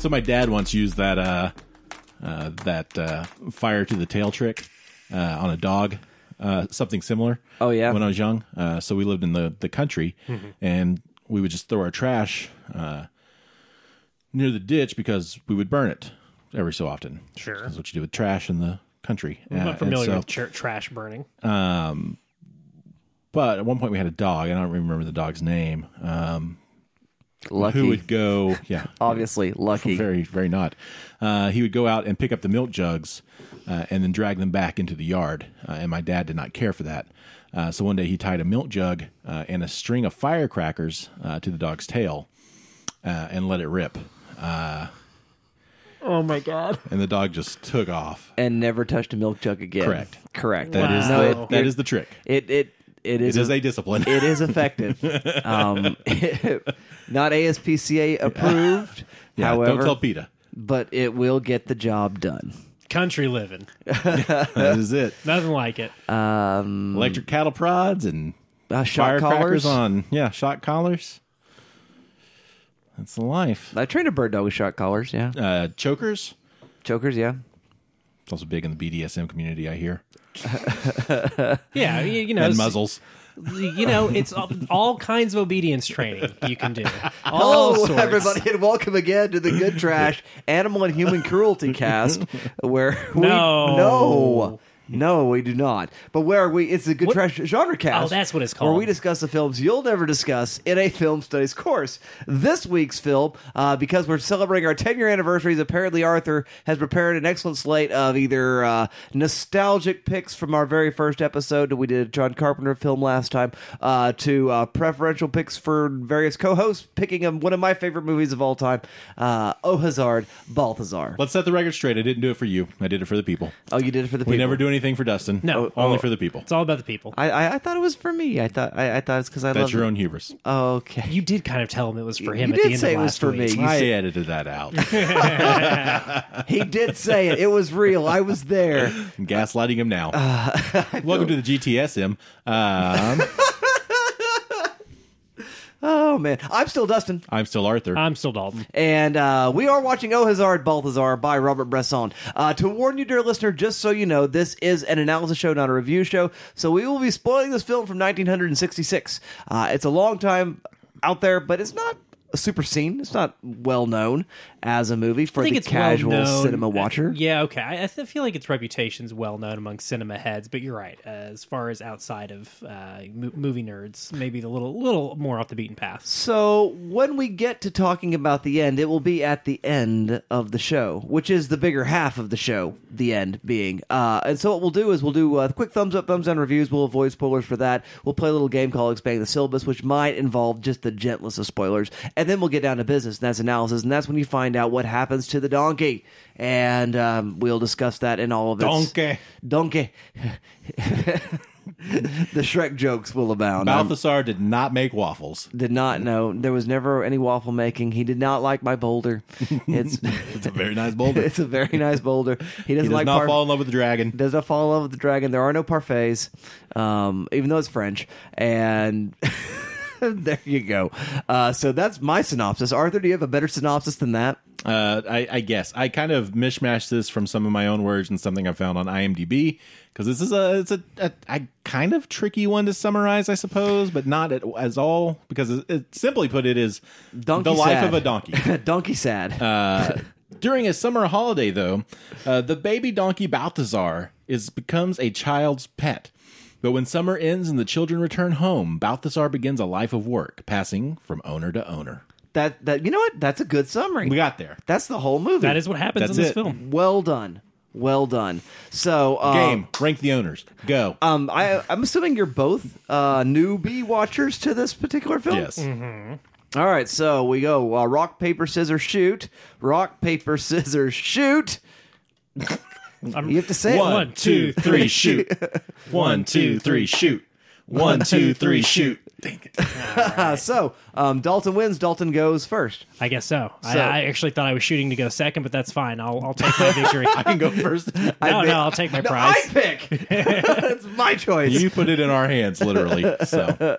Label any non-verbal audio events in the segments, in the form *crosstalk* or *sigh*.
Uh, so my dad once used that uh, uh, that uh, fire to the tail trick uh, on a dog, uh, something similar. Oh, yeah? when I was young. Uh, so we lived in the the country, and we would just throw our trash uh, near the ditch because we would burn it every so often. Sure. that's what you do with trash in the country. I'm Uh, not and familiar so- with tr- trash burning. But at one point we had a dog. I don't remember the dog's name. Um, Lucky. who would go? Yeah, *laughs* Obviously, lucky. very very not. Uh, he would go out and pick up the milk jugs uh, and then drag them back into the yard. Uh, and my dad did not care for that. Uh, so one day he tied a milk jug uh, and a string of firecrackers uh, to the dog's tail uh, and let it rip. Oh my god. And the dog just took off. and never touched a milk jug again. Correct. Correct. That is Wow. the, No, that is the trick. It it it is It is a- a discipline. it is effective. *laughs* um, *laughs* not ASPCA approved. *laughs* yeah, however, don't tell PETA. but it will get the job done. Country living. That is it. Nothing like it. Um, Electric cattle prods and uh, shot collars. on yeah shot collars. That's the life. I trained a bird dog with shot collars. Yeah, Uh, chokers. chokers. Yeah. It's also big in the BDSM community. I hear. *laughs* Yeah, you, you know, And muzzles. You know, it's all, all kinds of obedience training you can do. *laughs* All Hello, sorts. everybody, and welcome again to the Good *laughs* Trash Animal and Human Cruelty Cast, where we No. no. No, we do not. But where are we it's a good What- trash genre cast. Oh, that's what it's called. Where we discuss the films you'll never discuss in a film studies course. This week's film, uh, because we're celebrating our 10 year anniversaries, apparently Arthur has prepared an excellent slate of either uh, nostalgic picks from our very first episode that we did a John Carpenter film last time, uh, to uh, preferential picks for various co-hosts, picking um, one of my favorite movies of all time, uh, Oh Hazard, Balthazar. Let's set the record straight. I didn't do it for you. I did it for the people. Oh, you did it for the people. We never do anything for Dustin. No. only Oh. for the people. It's all about the people. I, I, I thought it was for me. I thought I, I thought it's because I That's love your it. own hubris. Okay. You did kind of tell him it was for him You at did the end say of it was last for week. me. You I said- edited that out. *laughs* *laughs* He did say it. It was real. I was there. I'm gaslighting him now. Uh, *laughs* Welcome to the GTSM. Um, Oh man, I'm still Dustin, I'm still Arthur. I'm still Dalton. and uh, we are watching Oh Hazard Balthazar by Robert Bresson. Uh, to warn you, dear listener, just so you know, this is an analysis show, not a review show. So we will be spoiling this film from 1966. Uh, it's a long time out there, but it's not super seen. It's not well known as a movie for I think the it's casual well-known. cinema watcher. Yeah, okay. I, I feel like its reputation's well known among cinema heads, but you're right. Uh, as far as outside of uh, mo- movie nerds, maybe the little little more off the beaten path. So when we get to talking about the end, it will be at the end of the show, which is the bigger half of the show. The end being, uh, and so what we'll do is we'll do uh, quick thumbs up, thumbs down reviews. We'll avoid spoilers for that. We'll play a little game called Expanding the Syllabus, which might involve just the gentlest of spoilers, and then we'll get down to business. And that's analysis, and that's when you find out what happens to the donkey, and um, we'll discuss that in all of its Donkey. donkey. *laughs* the Shrek jokes will abound. I'm- Balthazar did not make waffles. did not know. There was never any waffle making. He did not like my boulder. *laughs* It's It's a very nice boulder. *laughs* it's a very nice boulder. He he doesn't does like not fall in love with the dragon. does not fall in love with the dragon. There are no parfaits, um, even though it's French. And *laughs* there you go. Uh, so that's my synopsis. Arthur, do you have a better synopsis than that? Uh, I, I guess I kind of mishmashed this from some of my own words and something I found on IMDb because this is a it's a, a, a kind of tricky one to summarize, I suppose, but not at, as all because it, it, simply put, it is Donkey the life of a donkey. *laughs* donkey sad. Uh, during a summer holiday, though, uh, the baby donkey Balthazar is becomes a child's pet. But when summer ends and the children return home, Balthazar begins a life of work, passing from owner to owner. that that you know what? That's a good summary. We got there. that's the whole movie. That is what happens That's in this it. film. well done. Well done. So um, Game, rank the owners. Go. Um, I, I'm assuming you're both uh, newbie watchers to this particular film. yes. All right, so we go uh, rock paper scissors shoot. Rock paper *laughs* scissors shoot. I'm- You have to say it. One, two, three, shoot. One, two, three, shoot. One, two, three, shoot. Uh, *laughs* so um, Dalton wins. Dalton goes first. I guess so. I, So- I actually thought I was shooting to go second, but that's fine. I'll, I'll take my victory. *laughs* I can go first. *laughs* no, I- no, I'll take my No, prize. I pick. it's my choice. you put it in our hands, literally. So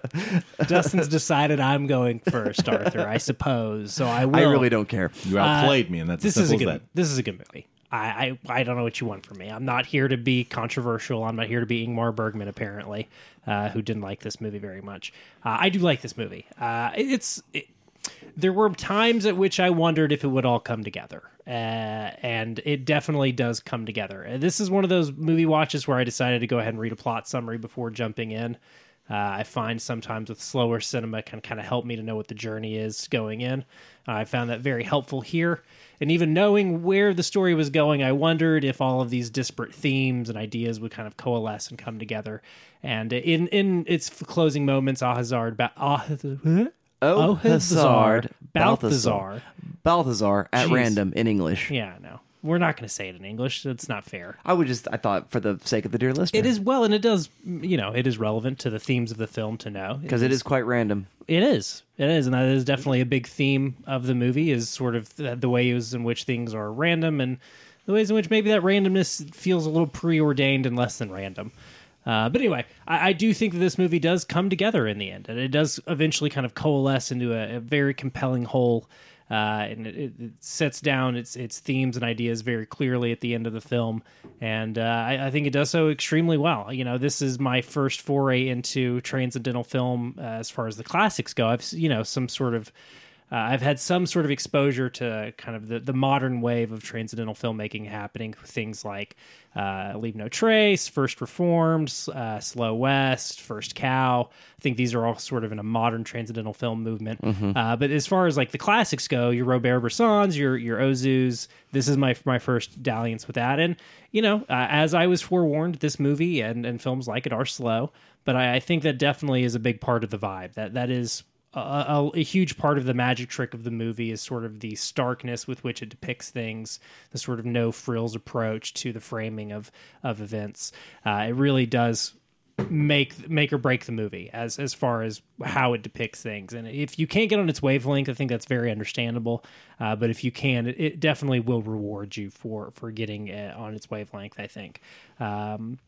Dustin's decided I'm going first, Arthur. I suppose. So I will. I really don't care. you outplayed me, and that's This is a simple good. as that. This is a good movie. I, I I don't know what you want from me. I'm not here to be controversial. I'm not here to be Ingmar Bergman, apparently, uh, who didn't like this movie very much. Uh, I do like this movie. Uh, it's it, there were times at which I wondered if it would all come together, uh, and it definitely does come together. Uh, This is one of those movie watches where I decided to go ahead and read a plot summary before jumping in. Uh, I find sometimes with slower cinema can kind of help me to know what the journey is going in. I found that very helpful here. And even knowing where the story was going, I wondered if all of these disparate themes and ideas would kind of coalesce and come together. And in in its closing moments, Ahazard, ba- Ah- Oh, Ahazard, Balthazar. Balthazar. Balthazar at Jeez. random in English. Yeah, no, we're not going to say it in English. That's not fair. I would just, I thought for the sake of the dear listener. It is well, and it does. You know, it is relevant to the themes of the film to know Because it is quite random. It is. It is, and that is definitely a big theme of the movie. Is sort of the, the ways in which things are random, and the ways in which maybe that randomness feels a little preordained and less than random. Uh, but anyway, I, I do think that this movie does come together in the end, and it does eventually kind of coalesce into a, a very compelling whole. Uh, and it, it sets down its its themes and ideas very clearly at the end of the film, and uh, I, I think it does so extremely well. You know, this is my first foray into transcendental film uh, as far as the classics go. I've you know some sort of uh, I've had some sort of exposure to kind of the, the modern wave of transcendental filmmaking happening. Things like uh, Leave No Trace, First Reformed, uh, Slow West, First Cow. I think these are all sort of in a modern transcendental film movement. Uh, but as far as like the classics go, your Robert Bressons, your your Ozus, this is my my first dalliance with that. And you know, uh, as I was forewarned, this movie and and films like it are slow. But I, I think that definitely is a big part of the vibe. That that is a, a, a huge part of the magic trick of the movie is sort of the starkness with which it depicts things, the sort of no frills approach to the framing of of events. Uh, it really does make make or break the movie as as far as how it depicts things. And if you can't get on its wavelength, I think that's very understandable. Uh, but if you can, it, it definitely will reward you for for getting uh, on its wavelength. I think. Um,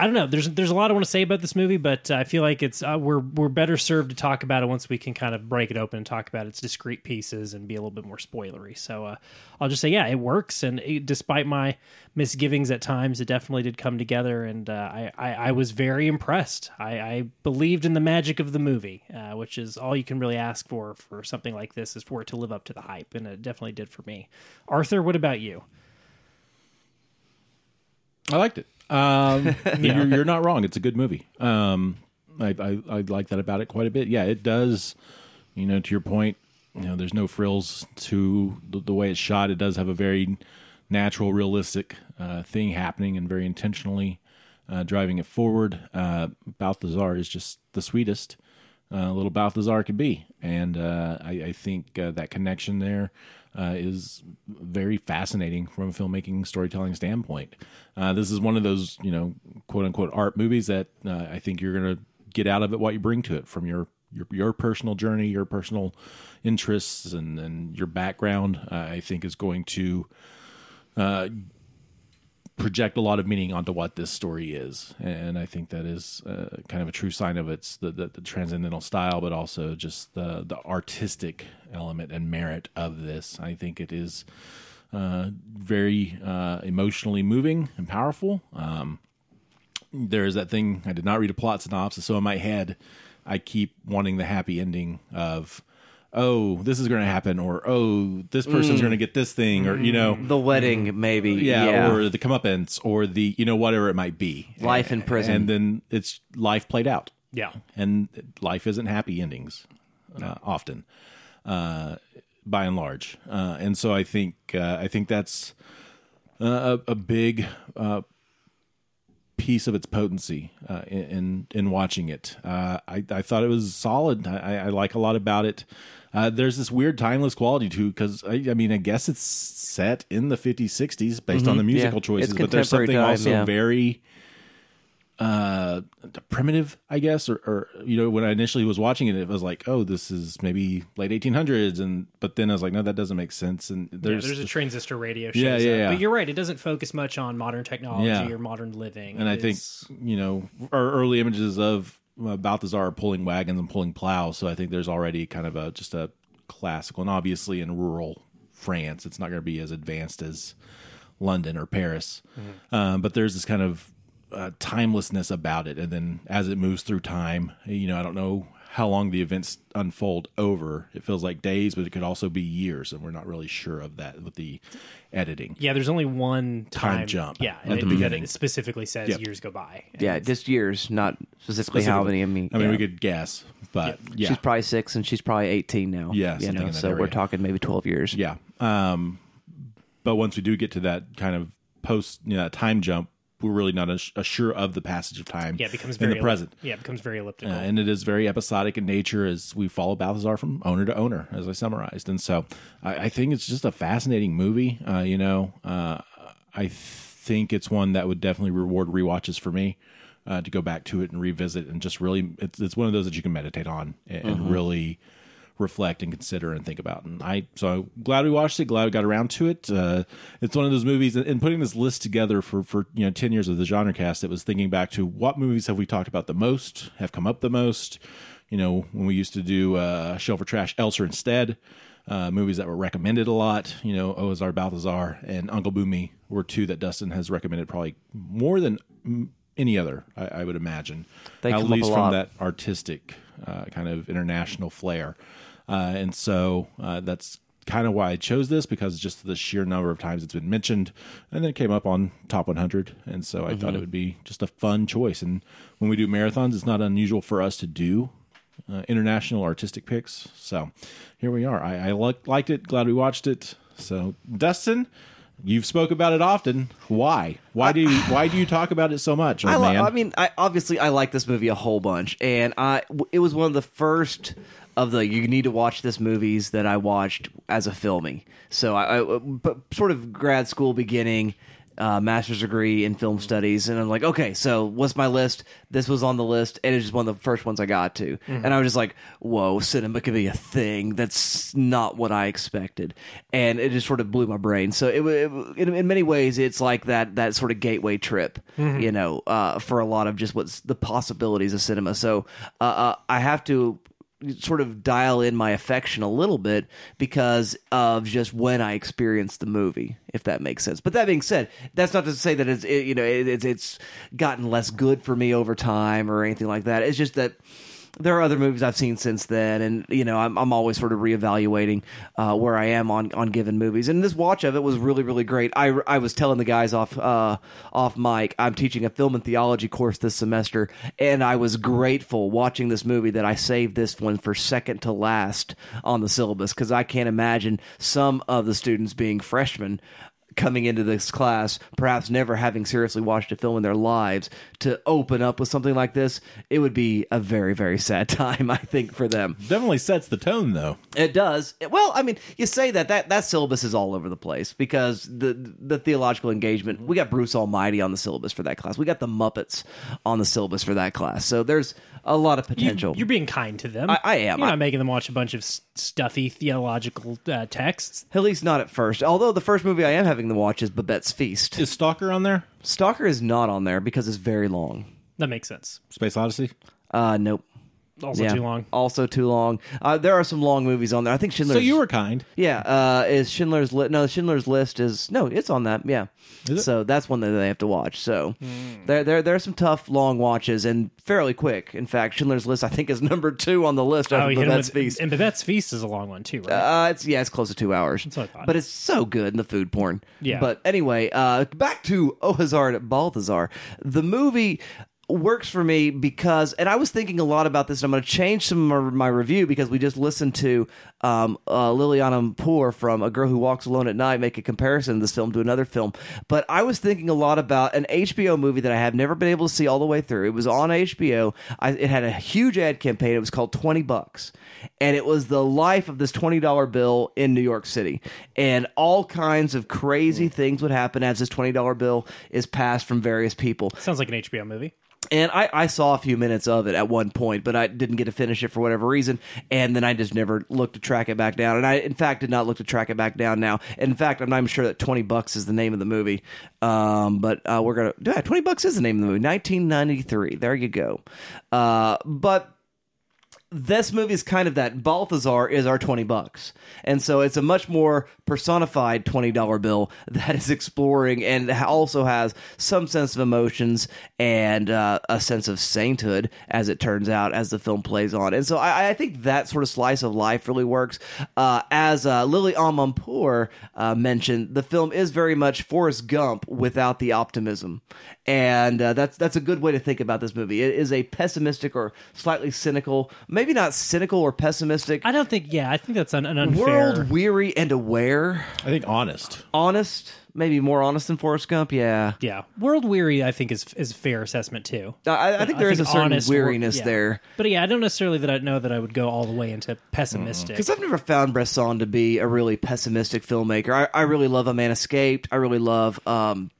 I don't know. There's there's a lot I want to say about this movie, but I feel like it's uh, we're we're better served to talk about it once we can kind of break it open and talk about its discrete pieces and be a little bit more spoilery. So uh, I'll just say, yeah, it works, and it, despite my misgivings at times, it definitely did come together, and uh, I, I I was very impressed. I, I believed in the magic of the movie, uh, which is all you can really ask for for something like this is for it to live up to the hype, and it definitely did for me. Arthur, what about you? I liked it. Um, *laughs* you're, you're not wrong. It's a good movie. Um, I, I, I like that about it quite a bit. Yeah, it does. You know, to your point, you know, there's no frills to the, the way it's shot. It does have a very natural, realistic uh, thing happening, and very intentionally uh, driving it forward. Uh, Balthazar is just the sweetest uh, little Balthazar could be, and uh, I, I think uh, that connection there uh, is very fascinating from a filmmaking storytelling standpoint. Uh, this is one of those, you know, quote unquote art movies that uh, I think you're going to get out of it what you bring to it from your your, your personal journey, your personal interests, and, and your background. Uh, I think is going to project a lot of meaning onto what this story is, and I think that is uh, kind of a true sign of its the, the, the transcendental style, but also just the the artistic element and merit of this. I think it is uh, very uh, emotionally moving and powerful. Um, there is that thing I did not read a plot synopsis, so in my head, I keep wanting the happy ending of. Oh, this is going to happen, or oh, this person's going to get this thing, or you know, The wedding, maybe. yeah, Yeah. or the comeuppance, or the you know whatever it might be, Life in prison. and then it's life played out, Yeah. and life isn't happy endings uh, often, uh, by and large, uh, and so I think uh, I think that's uh, a, a big uh, piece of its potency uh, in, in in watching it. Uh, I I thought it was solid. I, I- like a lot about it. Uh, there's this weird timeless quality to because I, I mean I guess it's set in the 50s 60s based on the musical Mm-hmm. yeah. choices, but there's something time, also yeah. very uh primitive i guess or, or you know when i initially was watching it it was like oh this is maybe late 1800s and but then i was like no that doesn't make sense and Yeah, there's, there's a transistor radio. Yeah, yeah, yeah. But you're right; it doesn't focus much on modern technology Yeah. or modern living. and i think you know our early images of uh, balthazar are pulling wagons and pulling plows so i think there's already kind of a just a classical and obviously in rural france it's not going to be as advanced as london or paris um, but there's this kind of uh, timelessness about it and then as it moves through time you know i don't know how long the events unfold over it feels like days but it could also be years and we're not really sure of that with the editing yeah, there's only one Time time, jump Yeah, at and the it, beginning. it specifically says Yep. years go by. And Yeah, just years, not specifically, how many. I mean, i mean yeah. we could guess but yeah She's probably six, and she's probably eighteen now. Yeah, you know, in that so we're talking maybe twelve years. Yeah. Um, but once we do get to that kind of post, you know, that time jump, we're really not as- as sure of the passage of time. yeah, it becomes in the ellip- present. Yeah, it becomes very Uh, elliptical. and it is very episodic in nature as we follow Balthazar from owner to owner, as I summarized. And so I, I think it's just a fascinating movie. Uh, you know, uh, I think it's one that would definitely reward rewatches for me uh, to go back to it and revisit and just really, it's, it's one of those that you can meditate on and, and really reflect and consider and think about. And I, so I'm glad we watched it. Glad we got around to it. Uh, it's one of those movies. And putting this list together for for you know ten years of the genre cast, it was thinking back to what movies have we talked about the most, have come up the most. You know, when we used to do uh, Shell for Trash, Elser instead. Uh, movies that were recommended a lot, you know, Ozar Balthazar and Uncle Boonmee were two that Dustin has recommended probably more than any other, I, I would imagine. They At come up a least lot. from that artistic uh, kind of international flair. Uh, and so uh, that's kind of why I chose this because just the sheer number of times it's been mentioned, and then it came up on top 100, and so I Mm-hmm. thought it would be just a fun choice. And when we do marathons, it's not unusual for us to do uh, international artistic picks. So here we are. I, I li- liked it. Glad we watched it. So Dustin. You've spoke about it often. Why? Why do you why do you talk about it so much, I? I mean, I obviously I like this movie a whole bunch, and I it was one of the first of the you need to watch this movies that I watched as a filming. So I, I but sort of grad school beginning. Uh, master's degree in film studies, and I'm like, okay, so what's my list? This was on the list, and it's just one of the first ones I got to, and I was just like, whoa, cinema can be a thing. That's not what I expected, and it just sort of blew my brain. So it, it in, in many ways, it's like that that sort of gateway trip, you know, uh, for a lot of just what's the possibilities of cinema. So uh, uh, I have to sort of dial in my affection a little bit because of just when I experienced the movie, if that makes sense. But that being said, that's not to say that it's it, you know it, it's it's gotten less good for me over time or anything like that. It's just that there are other movies I've seen since then, and you know I'm I'm always sort of reevaluating uh, where I am on on given movies. And this watch of it was really really great. I I was telling the guys off uh, off mic I'm teaching a film and theology course this semester, and I was grateful watching this movie that I saved this one for second to last on the syllabus because I can't imagine some of the students being freshmen coming into this class, perhaps never having seriously watched a film in their lives, to open up with something like this, it would be a very, very sad *laughs* time, I think, for them. Definitely sets the tone, though. It does. Well, I mean, you say that that that syllabus is all over the place because the the theological engagement. We got Bruce Almighty on the syllabus for that class. We got the Muppets on the syllabus for that class. So there's a lot of potential. you're being kind to them. I- I am. You're I- not making them watch a bunch of s- stuffy theological uh, texts. At least not at first. Although the first movie I am having them watch is Babette's Feast. Is Stalker on there? Stalker is not on there because it's very long. That makes sense. Space Odyssey? Uh, nope. Also Yeah. too long. Also too long. Uh, there are some long movies on there. I think Schindler's. So you were kind. Yeah, uh, is Schindler's List? No, Schindler's List is no, it's on that. Yeah, so that's one that they have to watch. So there, there, there are some tough long watches and fairly quick. In fact, Schindler's List I think is *laughs* number two on the list Oh, after 'em Babette's with- Feast. And Babette's Feast is a long one too, right? Uh, it's yeah, it's close to two hours. what I thought. But it's so good in the food porn. Yeah. But anyway, uh, back to Au Hasard Balthazar. The movie works for me because, and I was thinking a lot about this. And I'm going to change some of my review because we just listened to um, uh, Liliana Poor from A Girl Who Walks Alone at Night make a comparison of this film to another film. But I was thinking a lot about an HBO movie that I have never been able to see all the way through. It was on HBO. I, it had a huge ad campaign. It was called Twenty Bucks, and it was the life of this twenty dollar bill in New York City, and all kinds of crazy things would happen as this twenty dollar bill is passed from various people. Sounds like an HBO movie. And I, I saw a few minutes of it at one point, but I didn't get to finish it for whatever reason. And then I just never looked to track it back down. And I, in fact, did not look to track it back down now. In fact, I'm not even sure that 20 bucks is the name of the movie. Um, but uh, we're going to, yeah, 20 bucks is the name of the movie. 1993. There you go. Uh, but this movie is kind of that Balthazar is our 20 bucks. And so it's a much more personified $20 bill *laughs* that is exploring and also has some sense of emotions and uh, a sense of sainthood, as it turns out, as the film plays on. And so I, I think that sort of slice of life really works. Uh, as uh, Lily Amirpour uh, mentioned, the film is very much Forrest Gump without the optimism. And uh, that's that's a good way to think about this movie. It is a pessimistic or slightly cynical, maybe not cynical or pessimistic, I don't think. Yeah, I think that's an, an unfair. world weary and aware, I think honest. honest, maybe more honest than Forrest Gump. Yeah, yeah, world weary. I think is is a fair assessment too. I, I think there is a certain honest wor- weariness yeah. there But yeah, I don't necessarily that I know that I would go all the way into pessimistic. because I've never found Bresson to be a really pessimistic filmmaker. I, I really love A Man Escaped. I really love. Um,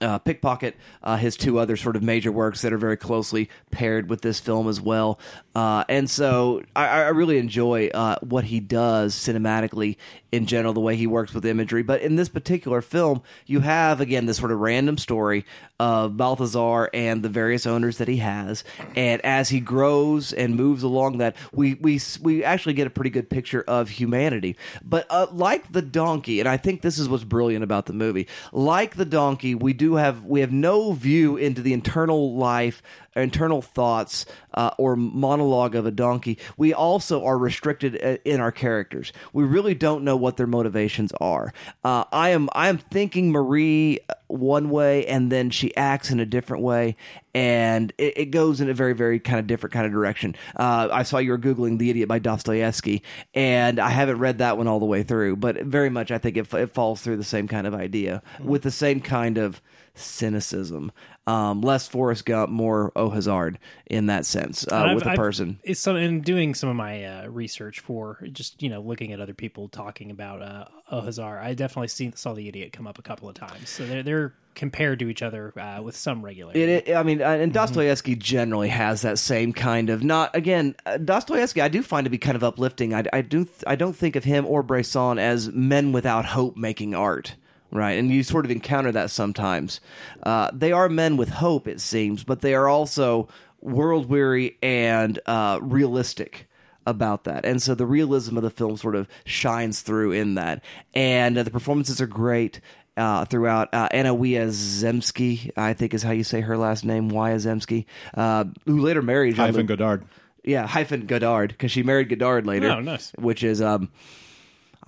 uh, Pickpocket, uh, his two other sort of major works that are very closely paired with this film as well. Uh, and so I, I really enjoy uh, what he does cinematically in general, the way he works with imagery. But in this particular film, you have, again, this sort of random story of Balthazar and the various owners that he has. And as he grows and moves along that, we, we, we actually get a pretty good picture of humanity. But uh, like the donkey, and I think this is what's brilliant about the movie, like the donkey, we do have we have no view into the internal life internal thoughts uh, or monologue of a donkey. We also are restricted uh, in our characters. We really don't know what their motivations are. Uh, i am i am thinking marie one way and then she acts in a different way and it, it goes in a very very kind of different kind of direction. Uh, i saw you were googling the idiot by dostoevsky and i haven't read that one all the way through but very much i think it, it falls through the same kind of idea with the same kind of cynicism. Um, less Forrest Gump, more Oh Hazard in that sense uh, with a I've- person. It's some in doing some of my uh, research for just you know looking at other people talking about uh, Au Hasard. I definitely seen saw the idiot come up a couple of times. So they're they're compared to each other uh, with some regularity. It, it, I mean, uh, and Dostoevsky generally has that same kind of not again. Uh, Dostoevsky, I do find to be kind of uplifting. I, I do, I don't think of him or Bresson as men without hope making art. Right, and you sort of encounter that sometimes. Uh, they are men with hope, it seems, but they are also world weary and uh, realistic about that. And so the realism of the film sort of shines through in that. And uh, the performances are great uh, throughout. Uh, Anna Wiazemsky, I think is how you say her last name, Wiazemsky, uh, who later married Jean Hyphen Godard. yeah, hyphen Godard because she married Godard later. Oh, nice. Which is um,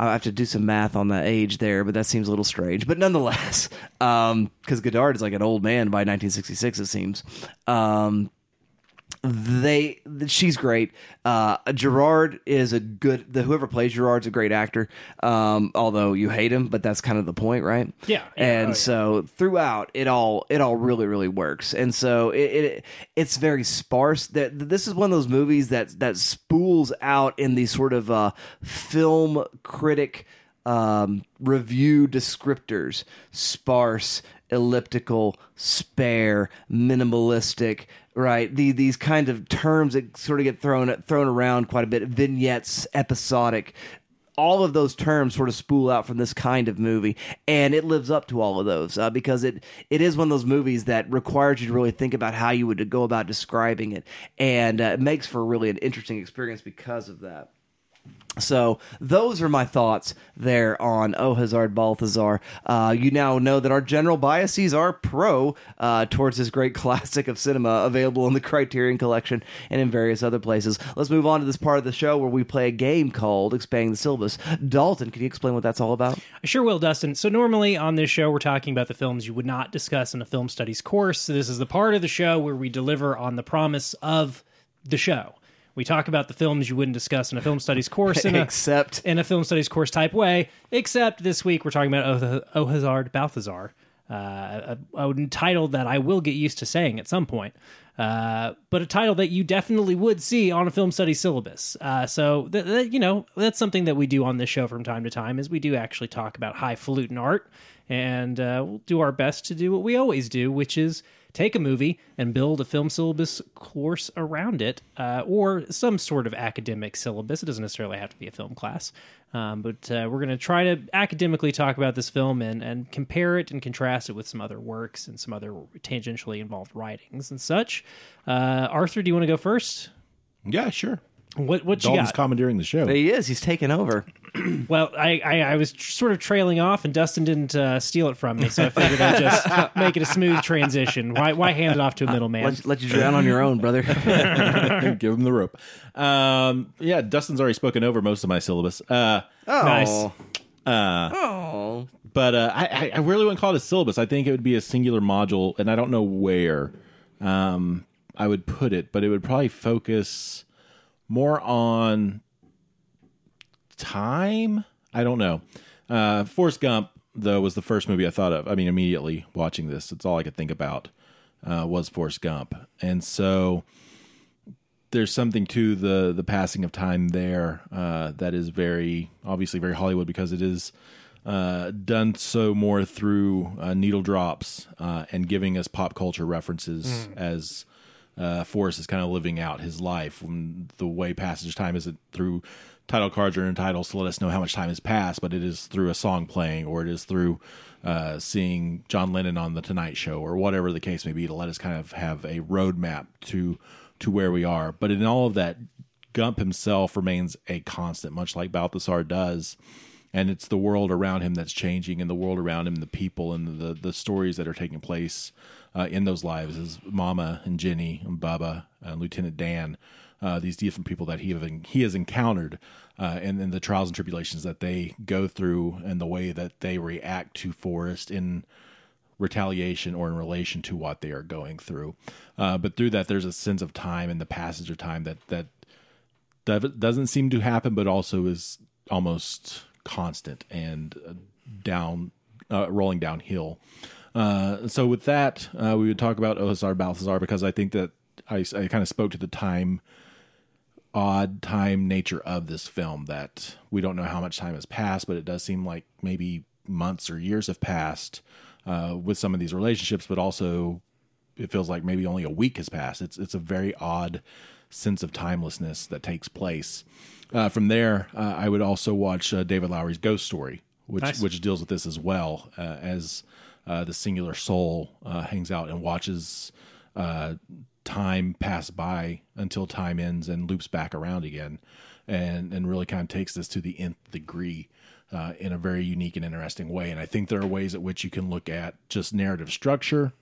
I have to do some math on the age there, but that seems a little strange. But nonetheless, *laughs* um, because Godard is like an old man by 1966, it seems. Um, they she's great. Uh gerard is a good the whoever plays gerard's a great actor. Um although you hate him but that's kind of the point right? Yeah, yeah, and oh, yeah. so throughout it all it all really really works. And so it, it it's very sparse. That this is one of those movies that that spools out in these sort of uh film critic um review descriptors. Sparse elliptical spare minimalistic right the, these kind of terms that sort of get thrown thrown around quite a bit vignettes episodic all of those terms sort of spool out from this kind of movie, and it lives up to all of those uh, because it it is one of those movies that requires you to really think about how you would go about describing it, and uh, it makes for really an interesting experience because of that. So those are my thoughts there on Oh Hazard Balthazar. Uh, you now know that our general biases are pro uh, towards this great *laughs* classic of cinema, available in the Criterion Collection and in various other places. Let's move on to this part of the show where we play a game called Expanding the Syllabus. Dalton, can you explain what that's all about? I sure will, Dustin. So normally on this show, we're talking about the films you would not discuss in a film studies course. So this is the part of the show where we deliver on the promise of the show. We talk about the films you wouldn't discuss in a film studies *laughs* course in a, Except in a film studies course type way. Except this week we're talking about Oh, oh Hazard Balthazar, uh, a, a title that I will get used to saying at some point. Uh, but a title that you definitely would see on a film studies syllabus. Uh, so th- th- you know that's something that we do on this show from time to time. Is we do actually talk about highfalutin art, and uh, we'll do our best to do what we always do, which is take a movie and build a film syllabus course around it, uh, or some sort of academic syllabus. It doesn't necessarily have to be a film class. Um, but uh, we're going to try to academically talk about this film and, and compare it and contrast it with some other works and some other tangentially involved writings and such. Uh, Arthur, do you want to go first? Yeah, sure. What what you Dalton's got? commandeering the show. He is. He's taken over. Well, I, I, I was tr- sort of trailing off, and Dustin didn't uh, steal it from me, so I figured I'd just *laughs* make it a smooth transition. Why, why hand it off to a middleman? Let, let you drown on your own, brother. *laughs* Give him the rope. Um, yeah, Dustin's already spoken over most of my syllabus. Uh, Oh. Nice. Oh. but uh, I, I- I really wouldn't call it a syllabus. I think it would be a singular module, and I don't know where um, I would put it, but it would probably focus more on time. I don't know. Uh, Forrest Gump, though, was the first movie I thought of. I mean, immediately watching this, it's all I could think about uh, was Forrest Gump, and so there's something to the the passing of time there uh, that is very obviously very Hollywood because it is uh, done so more through uh, needle drops uh, and giving us pop culture references as uh, Forrest is kind of living out his life. When the way passage of time isn't through title cards or in titles to let us know how much time has passed, but it is through a song playing or it is through uh, seeing John Lennon on the Tonight Show or whatever the case may be to let us kind of have a roadmap to to where we are. But in all of that, Gump himself remains a constant, much like Balthazar does. And it's the world around him that's changing, and the world around him, the people, and the the stories that are taking place uh, in those lives. As Mama and Jenny and Bubba and Lieutenant Dan, uh, these different people that he have, he has encountered, uh, and then the trials and tribulations that they go through, and the way that they react to Forrest in retaliation or in relation to what they are going through. Uh, but through that, there's a sense of time and the passage of time that that doesn't seem to happen, but also is almost constant and uh, down, uh, rolling downhill. Uh, so with that, uh, we would talk about Ozar Balthazar because I think that I, I kind of spoke to the time, odd time nature of this film that we don't know how much time has passed, but it does seem like maybe months or years have passed uh, with some of these relationships, but also it feels like maybe only a week has passed. It's it's a very odd sense of timelessness that takes place. Uh, from there, uh, I would also watch uh, David Lowery's Ghost Story, which Nice. which deals with this as well, uh, as uh, the singular soul uh, hangs out and watches uh, time pass by until time ends and loops back around again, and and really kind of takes this to the nth degree. Uh, in a very unique and interesting way, and I think there are ways at which you can look at just narrative structure,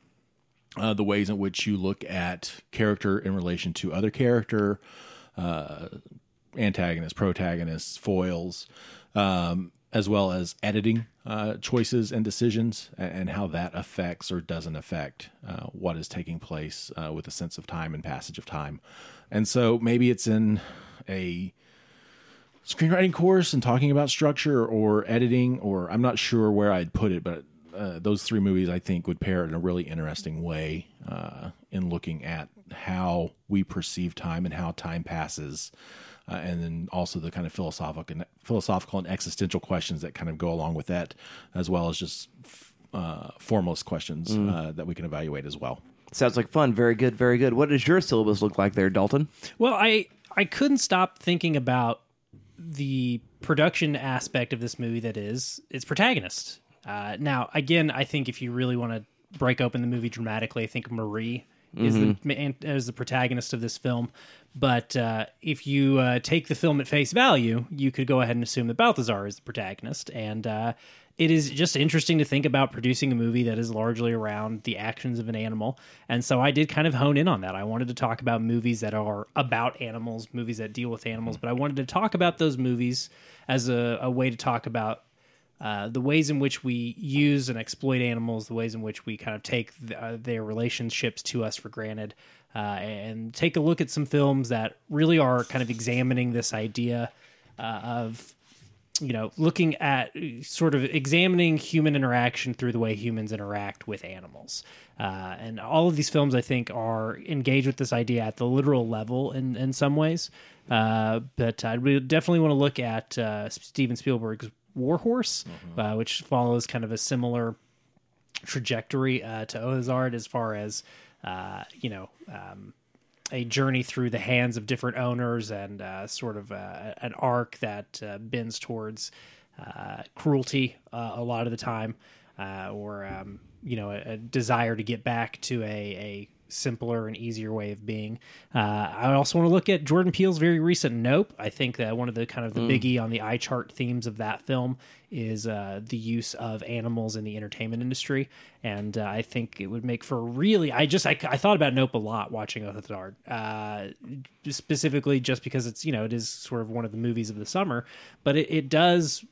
uh, the ways in which you look at character in relation to other character, uh, antagonists, protagonists, foils, um, as well as editing uh, choices and decisions, and, how that affects or doesn't affect uh, what is taking place uh, with a sense of time and passage of time. And so maybe it's in a screenwriting course and talking about structure or editing, or I'm not sure where I'd put it, but uh, those three movies I think would pair in a really interesting way uh, in looking at how we perceive time and how time passes. Uh, and then also the kind of philosophical and philosophical and existential questions that kind of go along with that, as well as just uh, formless questions uh, that we can evaluate as well. Sounds like fun. Very good. Very good. What does your syllabus look like there, Dalton? Well, I I couldn't stop thinking about the production aspect of this movie that is its protagonist. Uh, now, again, I think if you really want to break open the movie dramatically, I think Marie is the man, is the protagonist of this film. But uh, if you uh, take the film at face value, you could go ahead and assume that Balthazar is the protagonist, and uh, it is just interesting to think about producing a movie that is largely around the actions of an animal. And so I did kind of hone in on that. I wanted to talk about movies that are about animals, movies that deal with animals, but I wanted to talk about those movies as a, a way to talk about uh, the ways in which we use and exploit animals, the ways in which we kind of take uh, their relationships to us for granted, uh, and take a look at some films that really are kind of examining this idea uh, of you know, looking at sort of examining human interaction through the way humans interact with animals. And all of these films, I think, are engaged with this idea at the literal level in, in some ways. But I definitely want to look at Steven Spielberg's War Horse, uh, which follows kind of a similar trajectory uh, to Ozard as far as uh, you know. Um, a journey through the hands of different owners and uh, sort of uh, an arc that uh, bends towards uh, cruelty uh, a lot of the time, uh, or um, you know, a, a desire to get back to a, a simpler and easier way of being. Uh, I also want to look at Jordan Peele's very recent Nope. I think that one of the kind of the biggie on the eye chart themes of that film is uh, the use of animals in the entertainment industry, and uh, I think it would make for really. I just I, I thought about Nope a lot watching Othard, uh, specifically just because it's you know it is sort of one of the movies of the summer, but it, it does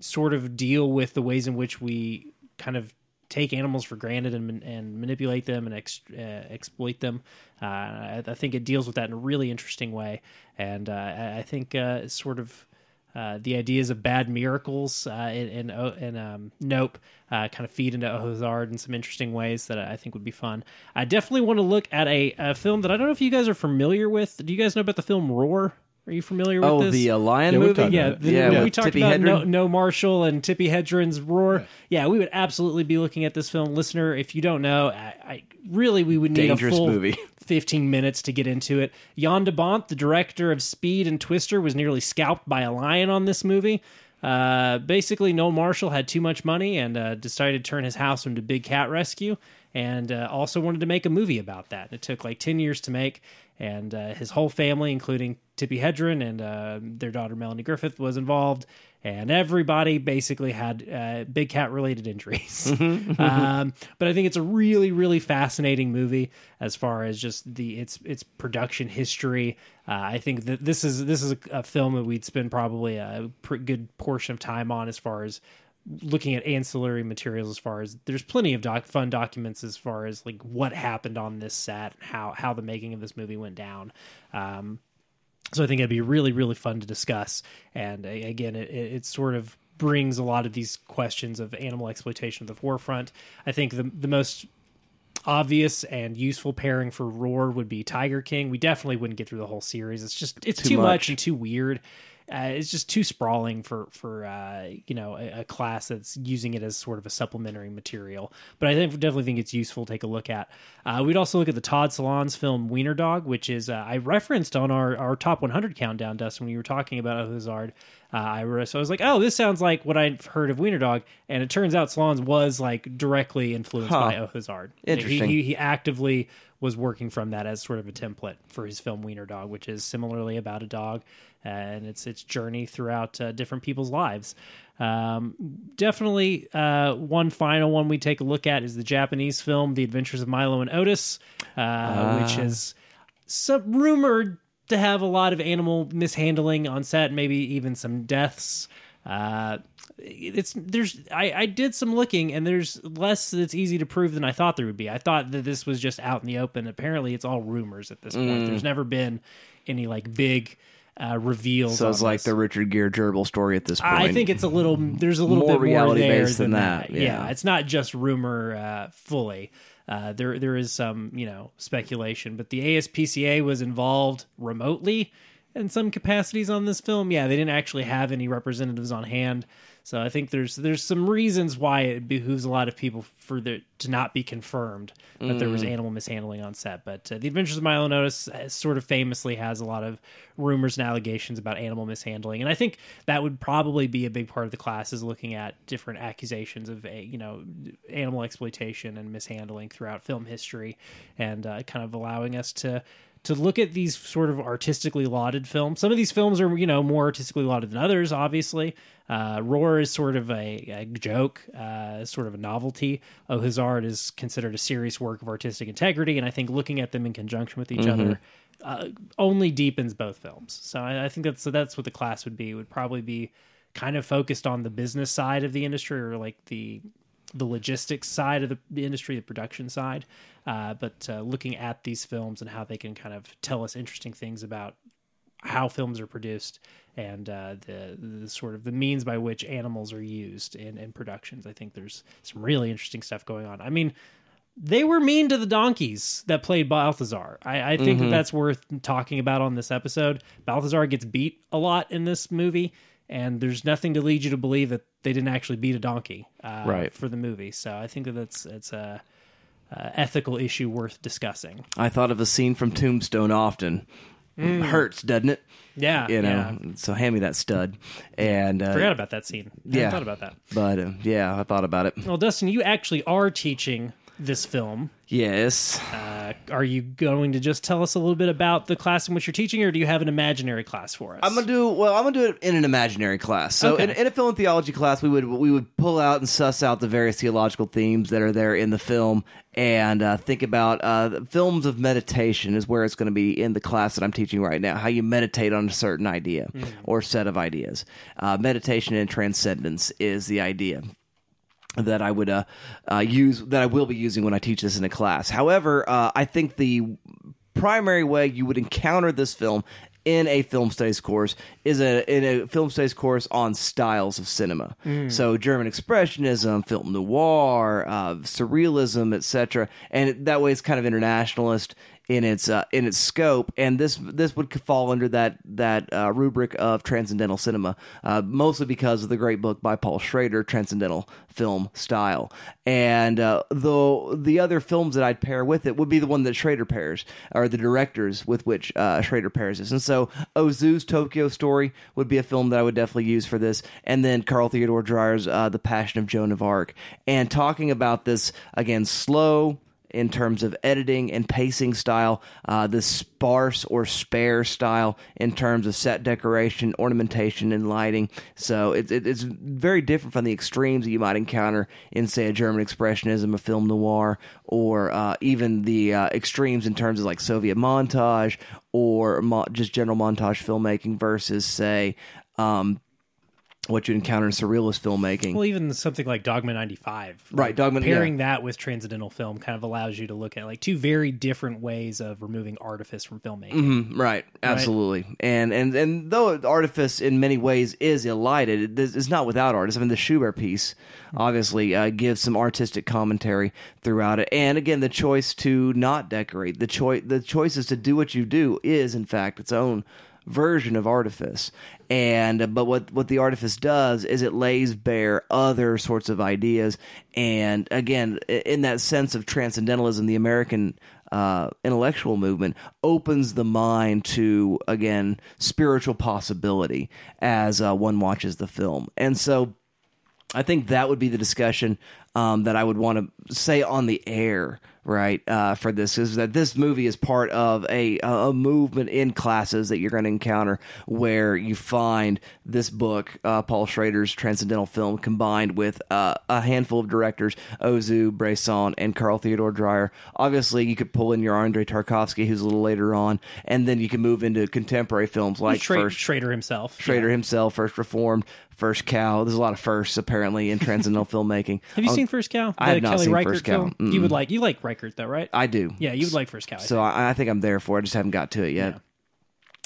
sort of deal with the ways in which we kind of take animals for granted and, and manipulate them and ex, uh, exploit them. Uh, I, I think it deals with that in a really interesting way, and uh, I, I think uh, sort of. Uh, the ideas of bad miracles and and, and um, Nope kind of feed into Ozard in some interesting ways that I think would be fun. I definitely want to look at a, a film that I don't know if you guys are familiar with. Do you guys know about the film Roar? Are you familiar with Oh, this? the uh, lion Yeah, movie. Yeah, the, Yeah, when we talked Tippi about no, Noel Marshall and Tippi Hedren's Roar. Yeah. we would absolutely be looking at this film. Listener, if you don't know, I, I really we would need Dangerous a full movie. *laughs* 15 minutes to get into it. Jan de Bont, the director of Speed and Twister, was nearly scalped by a lion on this movie. Uh, basically, Noel Marshall had too much money and uh, decided to turn his house into big cat rescue, and uh, also wanted to make a movie about that. It took like 10 years to make, and uh, his whole family, including Tippi Hedren and uh, their daughter Melanie Griffith, was involved. And everybody basically had uh, big cat related injuries. *laughs* *laughs* um, but I think it's a really, really fascinating movie as far as just the its its production history. Uh, I think that this is this is a, a film that we'd spend probably a pretty good portion of time on as far as looking at ancillary materials as far as there's plenty of doc, fun documents as far as like what happened on this set and how how the making of this movie went down um so i think it'd be really really fun to discuss and again it, it, sort of brings a lot of these questions of animal exploitation to the forefront i think the the most obvious and useful pairing for roar would be tiger king we definitely wouldn't get through the whole series it's just it's too, much. much. and too weird uh, it's just too sprawling for for uh, you know a, a class that's using it as sort of a supplementary material. But I think definitely think it's useful to take a look at. Uh, we'd also look at the Todd Solondz film Wiener Dog, which is uh, I referenced on our, our top 100 countdown, Dustin, when you were talking about Ozard. Uh, I re- so I was like, oh, this sounds like what I've heard of Wiener Dog, and it turns out Solondz was like directly influenced Huh. by Ozard. Interesting. He, he, he actively was working from that as sort of a template for his film Wiener Dog, which is similarly about a dog uh, and its its journey throughout uh, different people's lives. Um, definitely, uh, one final one we take a look at is the Japanese film The Adventures of Milo and Otis, uh, which is some rumored to have a lot of animal mishandling on set, maybe even some deaths. It's there's I, I did some looking and there's less that's easy to prove than I thought there would be. I thought that this was just out in the open. Apparently, it's all rumors at this Mm. point. There's never been any like big uh, reveals. So it's like this. the Richard Gere gerbil story at this point. I think it's a little. There's a little More bit more there reality-based than than that. that, Yeah. yeah. it's not just rumor uh, fully. Uh, there, there is some, you know, speculation, but the ASPCA was involved remotely in some capacities on this film. Yeah, they didn't actually have any representatives on hand, so I think there's there's some reasons why it behooves a lot of people for there to not be confirmed that there Mm. was animal mishandling on set. But uh, the Adventures of Milo Otis uh, sort of famously has a lot of rumors and allegations about animal mishandling, and I think that would probably be a big part of the class is looking at different accusations of a you know animal exploitation and mishandling throughout film history, and uh, kind of allowing us to to look at these sort of artistically lauded films. Some of these films are, you know, more artistically lauded than others, obviously. Uh, Roar is sort of a, a joke, uh, sort of a novelty. Oh, Hazard is considered a serious work of artistic integrity, and I think looking at them in conjunction with each other uh, only deepens both films. So I, I think that's so that's what the class would be. It would probably be kind of focused on the business side of the industry or like the the logistics side of the, the industry, the production side, uh, but uh, looking at these films and how they can kind of tell us interesting things about how films are produced and uh, the, the sort of the means by which animals are used in, in productions. I think there's some really interesting stuff going on. I mean, they were mean to the donkeys that played Balthazar. I, I think that that's worth talking about on this episode. Balthazar gets beat a lot in this movie, and there's nothing to lead you to believe that they didn't actually beat a donkey uh, Right. for the movie. So I think that that's it's a, a ethical issue worth discussing. I thought of a scene from Tombstone often. Hurts, doesn't it? Yeah, You know, yeah. so hand me that stud. And uh, Forgot about that scene. I yeah. thought about that. but uh, yeah, I thought about it. Well, Dustin, you actually are teaching this film. Yes. Uh, are you going to just tell us a little bit about the class in which you're teaching, or do you have an imaginary class for us? I'm gonna do well. I'm gonna do it in an imaginary class. So, Okay. in, in a film and theology class, we would we would pull out and suss out the various theological themes that are there in the film, and uh, think about uh, films of meditation is where it's going to be in the class that I'm teaching right now. How you meditate on a certain idea or set of ideas. Uh, meditation and transcendence is the idea that I would uh, uh, use that I will be using when I teach this in a class. However, uh, I think the primary way you would encounter this film in a film studies course is a in a film studies course on styles of cinema. So German expressionism, film noir, uh, surrealism, etc. And that way, it's kind of internationalist in its uh, in its scope, and this this would fall under that that uh, rubric of transcendental cinema, uh, mostly because of the great book by Paul Schrader, Transcendental Film Style, and uh, the the other films that I'd pair with it would be the one that Schrader pairs, or the directors with which uh, Schrader pairs this, and so Ozu's Tokyo Story would be a film that I would definitely use for this, and then Carl Theodor Dreyer's uh, The Passion of Joan of Arc, and talking about this again slow in terms of editing and pacing style, uh, the sparse or spare style in terms of set decoration, ornamentation, and lighting. So it, it, it's very different from the extremes that you might encounter in, say, a German expressionism, a film noir, or uh, even the uh, extremes in terms of like Soviet montage or mo- just general montage filmmaking versus, say, um, what you encounter in surrealist filmmaking. well, even something like Dogma '95, Right, Dogma- Pairing yeah. that with transcendental film kind of allows you to look at like two very different ways of removing artifice from filmmaking. Right, absolutely, and and and though artifice in many ways is elided, it is it's not without artists. I mean, the Schubert piece obviously uh, gives some artistic commentary throughout it, and again, the choice to not decorate, the choice, the choices to do what you do is in fact its own version of artifice. And uh, but what what the artifice does is it lays bare other sorts of ideas. And again in that sense of transcendentalism the american uh, intellectual movement opens the mind to again spiritual possibility as uh, one watches the film. And so I think that would be the discussion um, that I would want to say on the air, right? Uh, for this is that this movie is part of a a movement in classes that you're going to encounter where you find this book, uh, Paul Schrader's Transcendental Film, combined with uh, a handful of directors, Ozu, Bresson, and Carl Theodor Dreyer. Obviously, you could pull in your Andre Tarkovsky, who's a little later on, and then you can move into contemporary films like Schra- First Schrader himself. Schrader himself, First Reformed, First Cow. There's a lot of firsts apparently in transcendental *laughs* filmmaking. Have you Oh, seen First Cow? I have not Kelly seen Reichardt First Cow. film? You would like you like Reichardt though, right? I do. yeah, you would like First Cow. I So think. I, I think I'm there for it. I just haven't got to it yet.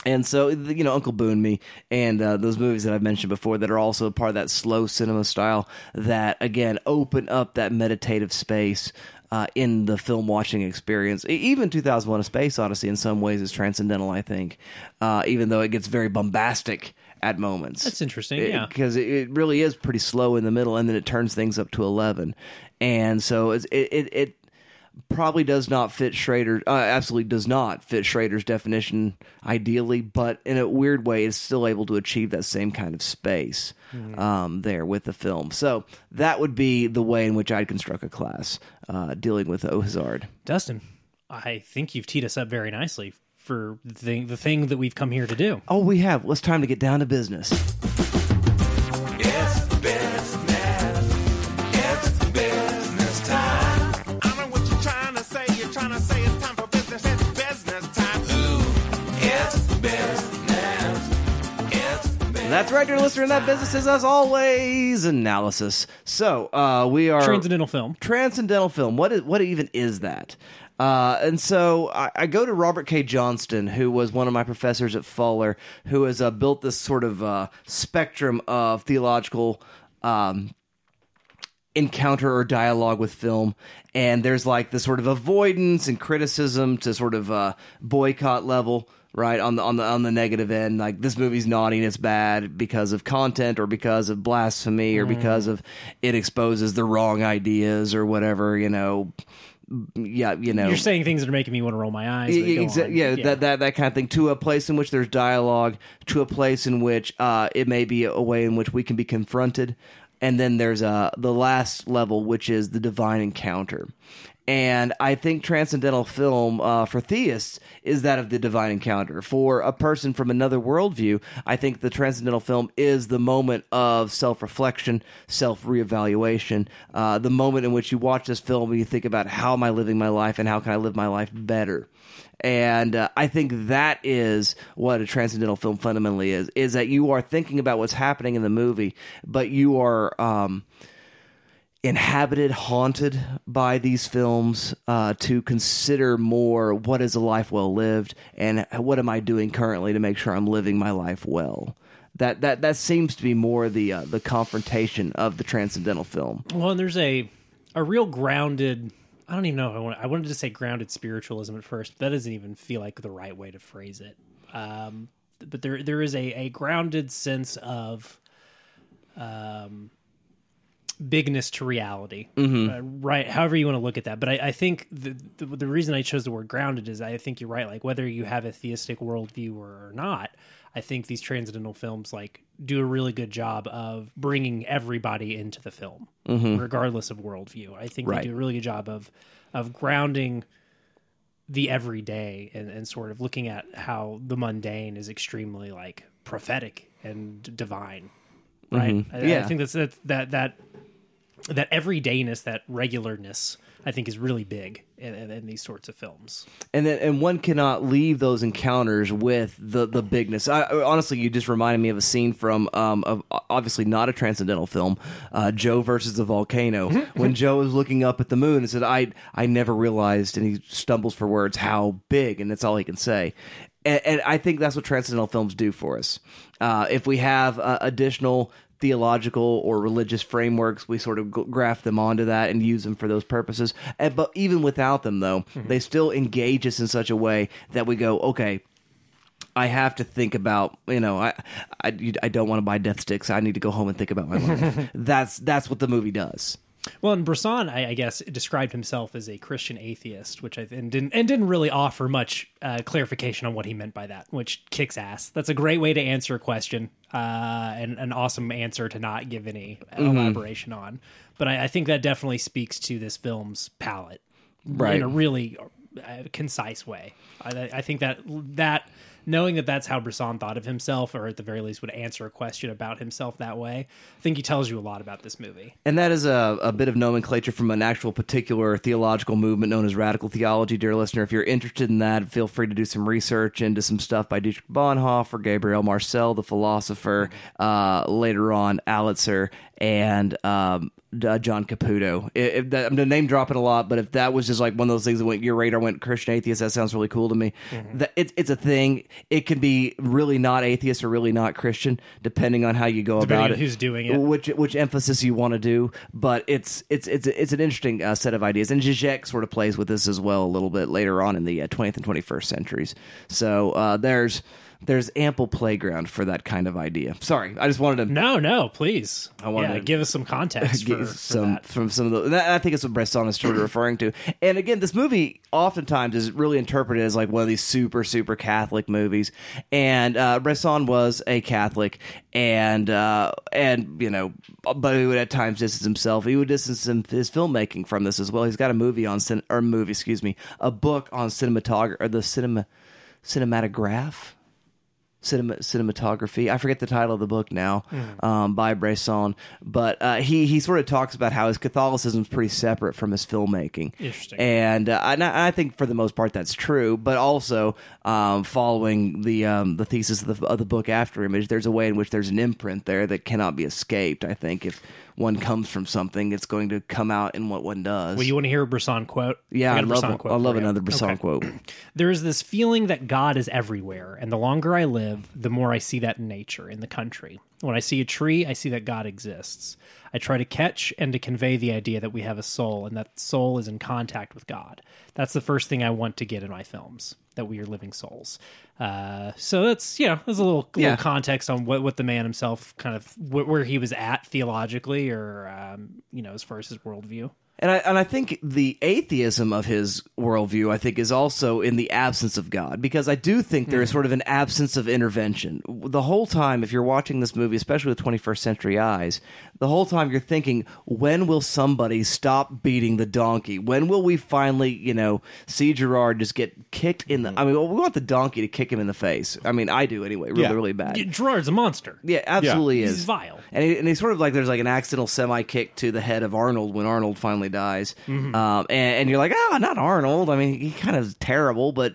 And so, you know, Uncle Boonmee and uh, those movies that I've mentioned before that are also part of that slow cinema style that, again, open up that meditative space uh, in the film watching experience. Even 2001 A Space Odyssey, in some ways, is transcendental, I think, uh, even though it gets very bombastic at moments. That's interesting, yeah. Because it, it really is pretty slow in the middle and then it turns things up to 11. And so it's, it, it, it probably does not fit Schrader. Uh, absolutely does not fit Schrader's definition ideally, but in a weird way, is still able to achieve that same kind of space um, there with the film. So that would be the way in which I'd construct a class uh, dealing with Au Hasard. Dustin, I think you've teed us up very nicely for the thing, the thing that we've come here to do. Oh, we have. Let's time to get down to business. It's business. It's business time. I know what you're trying to say. You're trying to say it's time for business. It's business time. Ooh, it's business. It's business. That's right, dear listener. And that business is, as always, analysis. So uh, we are Transcendental film. transcendental film. What is what even is that? Uh, and so I, I go to Robert K. Johnston, who was one of my professors at Fuller, who has uh, built this sort of uh, spectrum of theological um, encounter or dialogue with film. And there's like the sort of avoidance and criticism to sort of uh, boycott level right on the on the on the negative end. Like this movie's naughty and it's bad because of content or because of blasphemy or because of it exposes the wrong ideas or whatever you know yeah you know You're saying things that are making me want to roll my eyes. yeah, exa- on. yeah, that, that that kind of thing to a place in which there's dialogue to a place in which uh, it may be a way in which we can be confronted and then there's uh, the last level which is the divine encounter and I think transcendental film uh, for theists is that of the divine encounter. For a person from another worldview, I think the transcendental film is the moment of self reflection, self reevaluation, uh, the moment in which you watch this film and you think about how am I living my life and how can I live my life better. And uh, I think that is what a transcendental film fundamentally is: is that you are thinking about what's happening in the movie, but you are. Um, inhabited, haunted by these films uh, to consider more what is a life well lived and what am I doing currently to make sure I'm living my life well. That that that seems to be more the uh, the confrontation of the transcendental film. Well, and there's a a real grounded. I don't even know. If I, want, I wanted to say grounded spiritualism at first. But that doesn't even feel like the right way to phrase it. Um, but there there is a, a grounded sense of um, bigness to reality, mm-hmm. uh, right? However you want to look at that. But I, I think the, the the reason I chose the word grounded is I think you're right. Like whether you have a theistic worldview or, not, I think these transcendental films like do a really good job of bringing everybody into the film, mm-hmm. regardless of worldview. I think Right. they do a really good job of of grounding the everyday and, and sort of looking at how the mundane is extremely like prophetic and divine right mm-hmm. I, I Yeah. think that's that that that that everydayness that regularness i think is really big in, in, in these sorts of films and then and one cannot leave those encounters with the the bigness. I, honestly, you just reminded me of a scene from um of obviously not a transcendental film, uh, Joe versus the volcano, when Joe is looking up at the moon and said, "I I never realized," and he stumbles for words, "How big," and that's all he can say. And, and I think that's what transcendental films do for us. Uh, if we have uh, additional theological or religious frameworks, we sort of graft them onto that and use them for those purposes. And, but even without them, though, mm-hmm. they still engage us in such a way that we go, okay. I have to think about, you know, I, I, I don't want to buy death sticks. I need to go home and think about my life. *laughs* that's that's what the movie does. Well and bresson I, I guess described himself as a christian atheist which i and didn't and didn't really offer much uh, clarification on what he meant by that which kicks ass that's a great way to answer a question uh, and an awesome answer to not give any elaboration on but I, I think that definitely speaks to this film's palette Right. in a really uh, concise way. I, I think that that knowing that that's how Bresson thought of himself, or at the very least would answer a question about himself that way, I think he tells you a lot about this movie. And that is a, a bit of nomenclature from an actual particular theological movement known as radical theology, dear listener. If you're interested in that, feel free to do some research into some stuff by Dietrich Bonhoeffer, Gabriel Marcel, the philosopher, uh, later on Altizer, and um, uh, John Caputo. If if that, I'm name dropping a lot, but if that was just like one of those things that went your radar went Christian atheist, that sounds really cool to me. That it's it's a thing. It can be really not atheist or really not Christian, depending on how you go Depending about on it. who's doing it. which which emphasis you want to do. But it's it's it's it's an interesting uh, set of ideas, and Zizek sort of plays with this as well a little bit later on in the uh, 20th and 21st centuries. So uh, there's there's ample playground for that kind of idea. Sorry, I just wanted to No, no, please. I wanted yeah, to give us some context *laughs* for, some from some of the. That, I think it's what Bresson is sort *clears throat* of referring to. And again, this movie oftentimes is really interpreted as like one of these super super Catholic movies. And uh, Bresson was a Catholic, and uh, and you know, but he would at times distance himself. He would distance him, his filmmaking from this as well. He's got a movie on cin- or movie, excuse me, a book on cinematography or the cinema cinematograph cinema, cinematography. I forget the title of the book now um, by Bresson, but uh, he he sort of talks about how his Catholicism is pretty separate from his filmmaking. Interesting. and uh, and I I think for the most part that's true. But also um, following the um, the thesis of the, of the book After Image, there's a way in which there's an imprint there that cannot be escaped. I think if one comes from something, it's going to come out in what one does. Well, you want to hear a Bresson quote? yeah, I love quote I love another Bresson Okay. quote. *clears throat* There is this feeling that God is everywhere, and the longer I live, the more I see that in nature, in the country. When I see a tree, I see that God exists. I try to catch and to convey the idea that we have a soul and that soul is in contact with God. That's the first thing I want to get in my films that we are living souls. Uh, so that's you know there's a little, Yeah. little context on what what the man himself kind of wh- where he was at theologically or um, you know as far as his worldview. And I and I think the atheism of his worldview, I think, is also in the absence of God, because I do think there is hmm. sort of an absence of intervention the whole time. If you're watching this movie, especially with 21st century eyes, the whole time you're thinking, when will somebody stop beating the donkey? When will we finally, you know, see Gerard just get kicked in the? Hmm. I mean, well, we want the donkey to kick him in the face. I mean, I do anyway, really, Yeah. really bad. Gerard's a monster. Yeah, absolutely He's is vile. and he, and he's sort of like there's like an accidental semi kick to the head of Arnold when Arnold finally dies, Mm-hmm. um, and, and you're like, oh, not Arnold. I mean, he kind of is terrible, but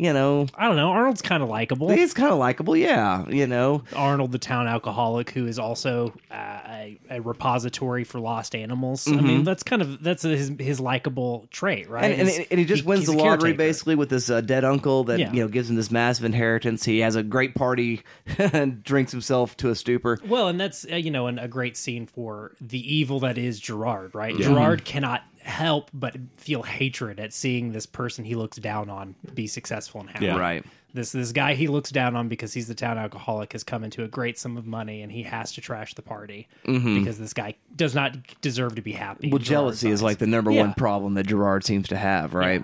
you know, I don't know. Arnold's kind of likable. he's kind of likable. Yeah, you know, Arnold, the town alcoholic, who is also uh, a, a repository for lost animals. I Mm-hmm. mean, that's kind of that's his his likable trait, right? and, and, and he just wins the lottery caretaker. basically with this uh, dead uncle that Yeah. you know gives him this massive inheritance. He has a great party and *laughs* drinks himself to a stupor. Well, and that's uh, you know an, a great scene for the evil that is Gerard, right? Gerard cannot help but feel hatred at seeing this person he looks down on be successful and happy. Yeah. Right. This this guy he looks down on because he's the town alcoholic has come into a great sum of money and he has to trash the party because this guy does not deserve to be happy. Mm-hmm. Well, in Gerard's jealousy is like the number Yeah. one problem that Gerard seems to have, right?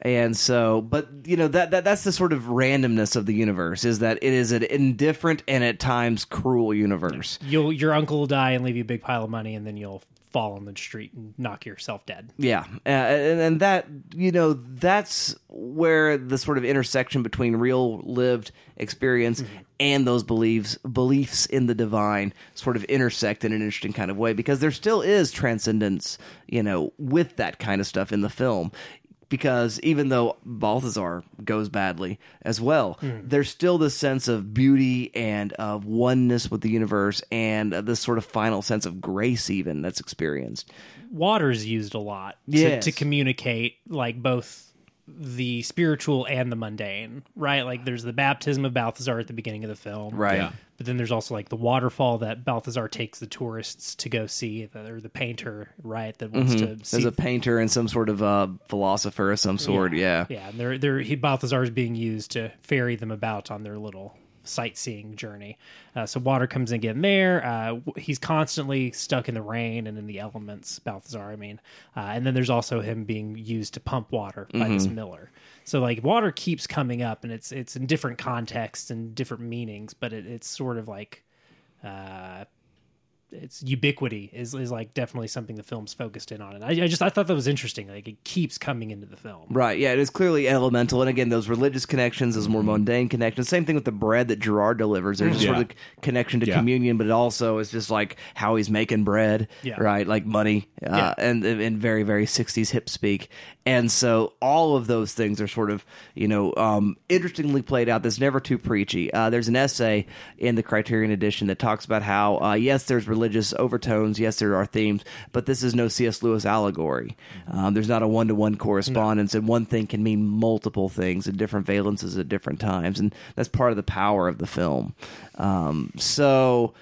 And so, but you know that, that that's the sort of randomness of the universe is that it is an indifferent and at times cruel universe. You'll your uncle will die and leave you a big pile of money, and then you'll fall on the street and knock yourself dead. Yeah, uh, and, and that you know that's where the sort of intersection between real lived experience and those beliefs beliefs in the divine sort of intersect in an interesting kind of way because there still is transcendence, you know, with that kind of stuff in the film. Because even though Balthazar goes badly as well, there's still this sense of beauty and of oneness with the universe, and uh, this sort of final sense of grace, even that's experienced. Water's used a lot to, Yes. to communicate like both the spiritual and the mundane, right? Like there's the baptism of Balthazar at the beginning of the film, Right. Yeah. But then there's also like the waterfall that Balthazar takes the tourists to go see, the- or the painter, right? That wants to see As a painter and some sort of uh, philosopher of some sort, yeah. Yeah, and they're they're he Balthazar is being used to ferry them about on their little sightseeing journey. Uh, so water comes in again there. Uh, he's constantly stuck in the rain and in the elements. Balthazar, I mean, uh, and then there's also him being used to pump water by this miller. So like water keeps coming up, and it's it's in different contexts and different meanings, but it, it's sort of like. Its ubiquity is, is like definitely something the film's focused in on, and I, I just I thought that was interesting. Like it keeps coming into the film. Right, yeah, it is clearly elemental, and again, those religious connections, those more mundane connections. Same thing with the bread that Gerard delivers. There's a sort Yeah. of connection to Yeah. communion, but it also is just like how he's making bread, Yeah. right? Like money, uh, Yeah. and in very very '60s hip speak. And so all of those things are sort of you know um, interestingly played out. That's never too preachy. Uh, there's an essay in the Criterion edition that talks about how uh, yes, there's religious overtones, yes, there are themes, but this is no C.S. Lewis allegory. Um, there's not a one to one correspondence, and one thing can mean multiple things in different valences at different times, and that's part of the power of the film. Um, so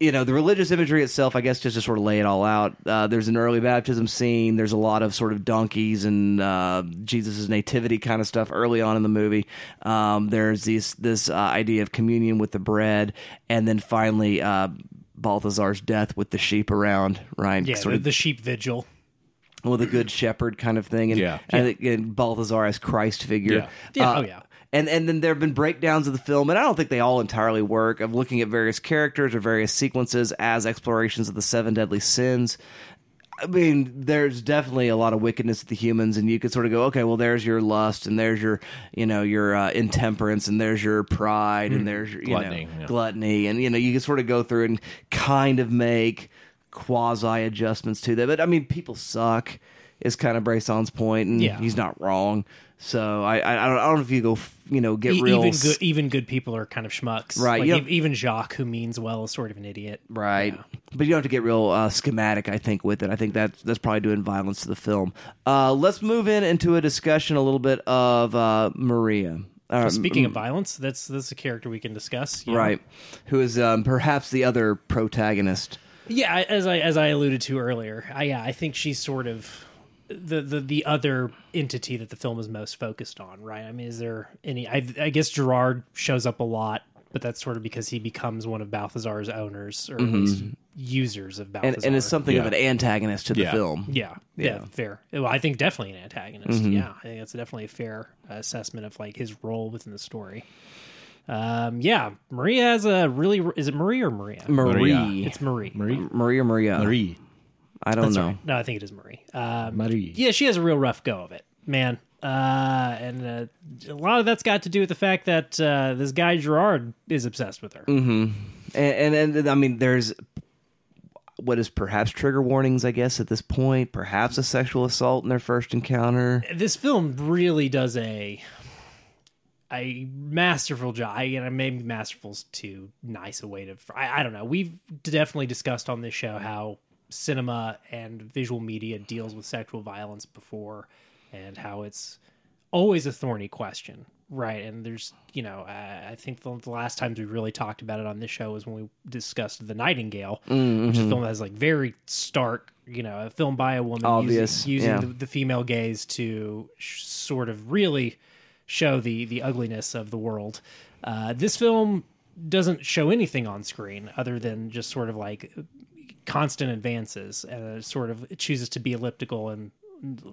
you know the religious imagery itself i guess just to sort of lay it all out uh, there's an early baptism scene there's a lot of sort of donkeys and uh, jesus' nativity kind of stuff early on in the movie um, there's this this uh, idea of communion with the bread and then finally uh, balthazar's death with the sheep around right Yeah, sort the, of the sheep vigil. with a good shepherd kind of thing and, Yeah. and, and balthazar as christ figure Yeah. Yeah, Uh, oh, yeah. And and then there have been breakdowns of the film, and I don't think they all entirely work. Of looking at various characters or various sequences as explorations of the seven deadly sins. I mean, there's definitely a lot of wickedness with the humans, and you could sort of go, okay, well, there's your lust, and there's your, you know, your uh, intemperance, and there's your pride, and there's your, you Gluttony, know, yeah. gluttony, and you know, you can sort of go through and kind of make quasi adjustments to that. But I mean, people suck is kind of Bresson's point, and Yeah. he's not wrong. So I, I, I don't, I don't know if you go, you know, get E- real, even good, even good people are kind of schmucks, Right, Like, e- even Jacques, who means well, is sort of an idiot, right? Yeah. But you don't have to get real uh, schematic. I think with it, I think that that's probably doing violence to the film. Uh, let's move in into a discussion a little bit of uh, Maria. Uh, Speaking of violence, that's that's a character we can discuss. know. right, who is um, perhaps the other protagonist. Yeah, as I as I alluded to earlier, I, yeah, I think she's sort of the, the the other entity that the film is most focused on, right? I mean, is there any? I, I guess Gerard shows up a lot, but that's sort of because he becomes one of Balthazar's owners, or at least users of Balthazar. and, and is something of an antagonist to the Yeah. film. yeah, yeah, Yeah. fair. Well, I think definitely an antagonist. Yeah, I think that's definitely a fair assessment of like his role within the story. Um, yeah, Maria has a really. Is it Marie or Maria? Marie, Maria. It's Marie. Marie. Maria, Maria. Marie. I don't That's know. right. No, I think it is Marie. Um, Marie. yeah, she has a real rough go of it, man. Uh, and uh, a lot of that's got to do with the fact that uh, this guy Gerard is obsessed with her. and, and and I mean, there's what is perhaps trigger warnings, I guess, at this point. Perhaps a sexual assault in their first encounter. This film really does a a masterful job. I, and maybe masterful's too nice a way to. I, I don't know. We've definitely discussed on this show how cinema and visual media deals with sexual violence before, and how it's always a thorny question, right? And there's, you know, I, I think the, the last times we really talked about it on this show was when we discussed The Nightingale, which is a film that has like very stark, you know, a film by a woman Obvious, using, using yeah. the, the female gaze to sh- sort of really show the the ugliness of the world. Uh, this film doesn't show anything on screen other than just sort of like constant advances and it sort of chooses to be elliptical and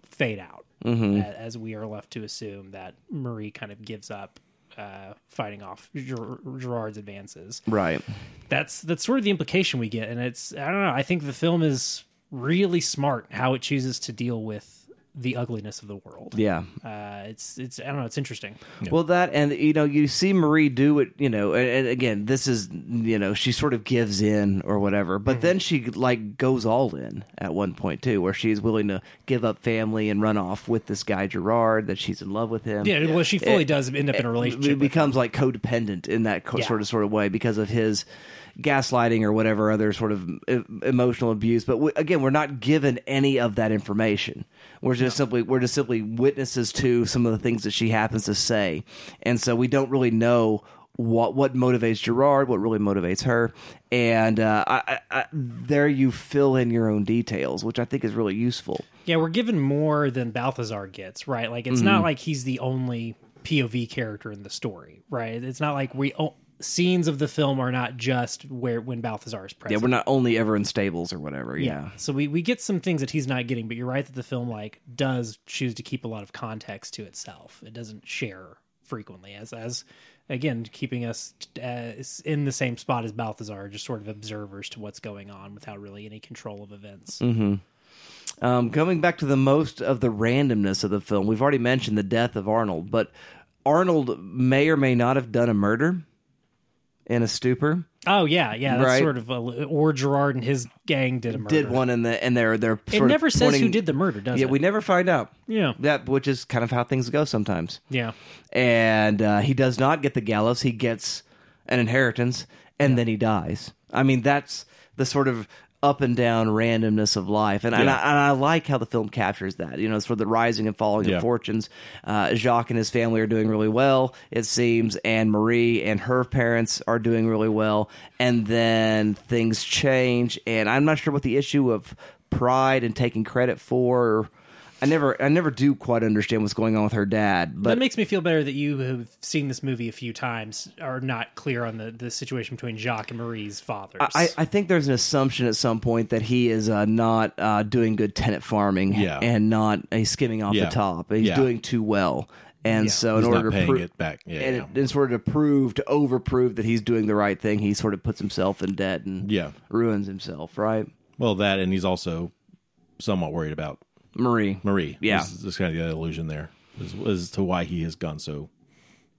fade out Mm-hmm. as we are left to assume that Marie kind of gives up uh, fighting off Ger- Gerard's advances. Right. That's that's sort of the implication we get, and it's I don't know. I think the film is really smart how it chooses to deal with the ugliness of the world. Yeah. Uh, it's it's I don't know. It's interesting. Well, that and you know you see Marie do it. You know, and, and again, this is you know she sort of gives in or whatever, but then she like goes all in at one point too, where she's willing to give up family and run off with this guy Gerard that she's in love with him. Yeah, well, she fully does end up in a relationship. It becomes like codependent in that co- Yeah. sort of sort of way because of his gaslighting or whatever other sort of emotional abuse. But w- again, we're not given any of that information. We're just simply we're just simply witnesses to some of the things that she happens to say, and so we don't really know. What what motivates Gerard? What really motivates her? And uh, I, I, there you fill in your own details, which I think is really useful. Yeah, we're given more than Balthazar gets, right? Like it's Mm-hmm. not like he's the only POV character in the story, right? It's not like we scenes of the film are not just where when Balthazar is present. Yeah, we're not only ever in stables or whatever. Yeah, So we, we get some things that he's not getting, but you're right that the film like does choose to keep a lot of context to itself. It doesn't share frequently as as again keeping us uh, in the same spot as Balthazar, just sort of observers to what's going on without really any control of events. Um, coming back to the most of the randomness of the film, we've already mentioned the death of Arnold, but Arnold may or may not have done a murder in a stupor. Oh yeah, yeah, that's Right. sort of a, or Gerard and his gang did a murder. Did one in the and they're they're It never says who did the murder, does it? Yeah, it? we never find out. Yeah. that which is kind of how things go sometimes. yeah. And uh, he does not get the gallows; he gets an inheritance, and then he dies. I mean, that's the sort of up and down randomness of life, and, and, I, and I like how the film captures that. You know, it's for the rising and falling Yeah. of fortunes. Uh, Jacques and his family are doing really well, it seems, and Marie and her parents are doing really well, and then things change, and I'm not sure what the issue of pride and taking credit for. I never, I never do quite understand what's going on with her dad, but it makes me feel better that you have seen this movie a few times, are not clear on the, the situation between Jacques and Marie's fathers. I, I think there's an assumption at some point that he is uh, not uh, doing good tenant farming Yeah. and not he's skimming off Yeah. the top. He's Yeah. doing too well. And Yeah. so, in He's order not to paying prove it back. Yeah, and yeah. in order to prove, to overprove that he's doing the right thing, he sort of puts himself in debt and Yeah. ruins himself. Right, Well, that and he's also somewhat worried about Marie. Marie. Yeah. This is kind of the illusion there as, as to why he has gone so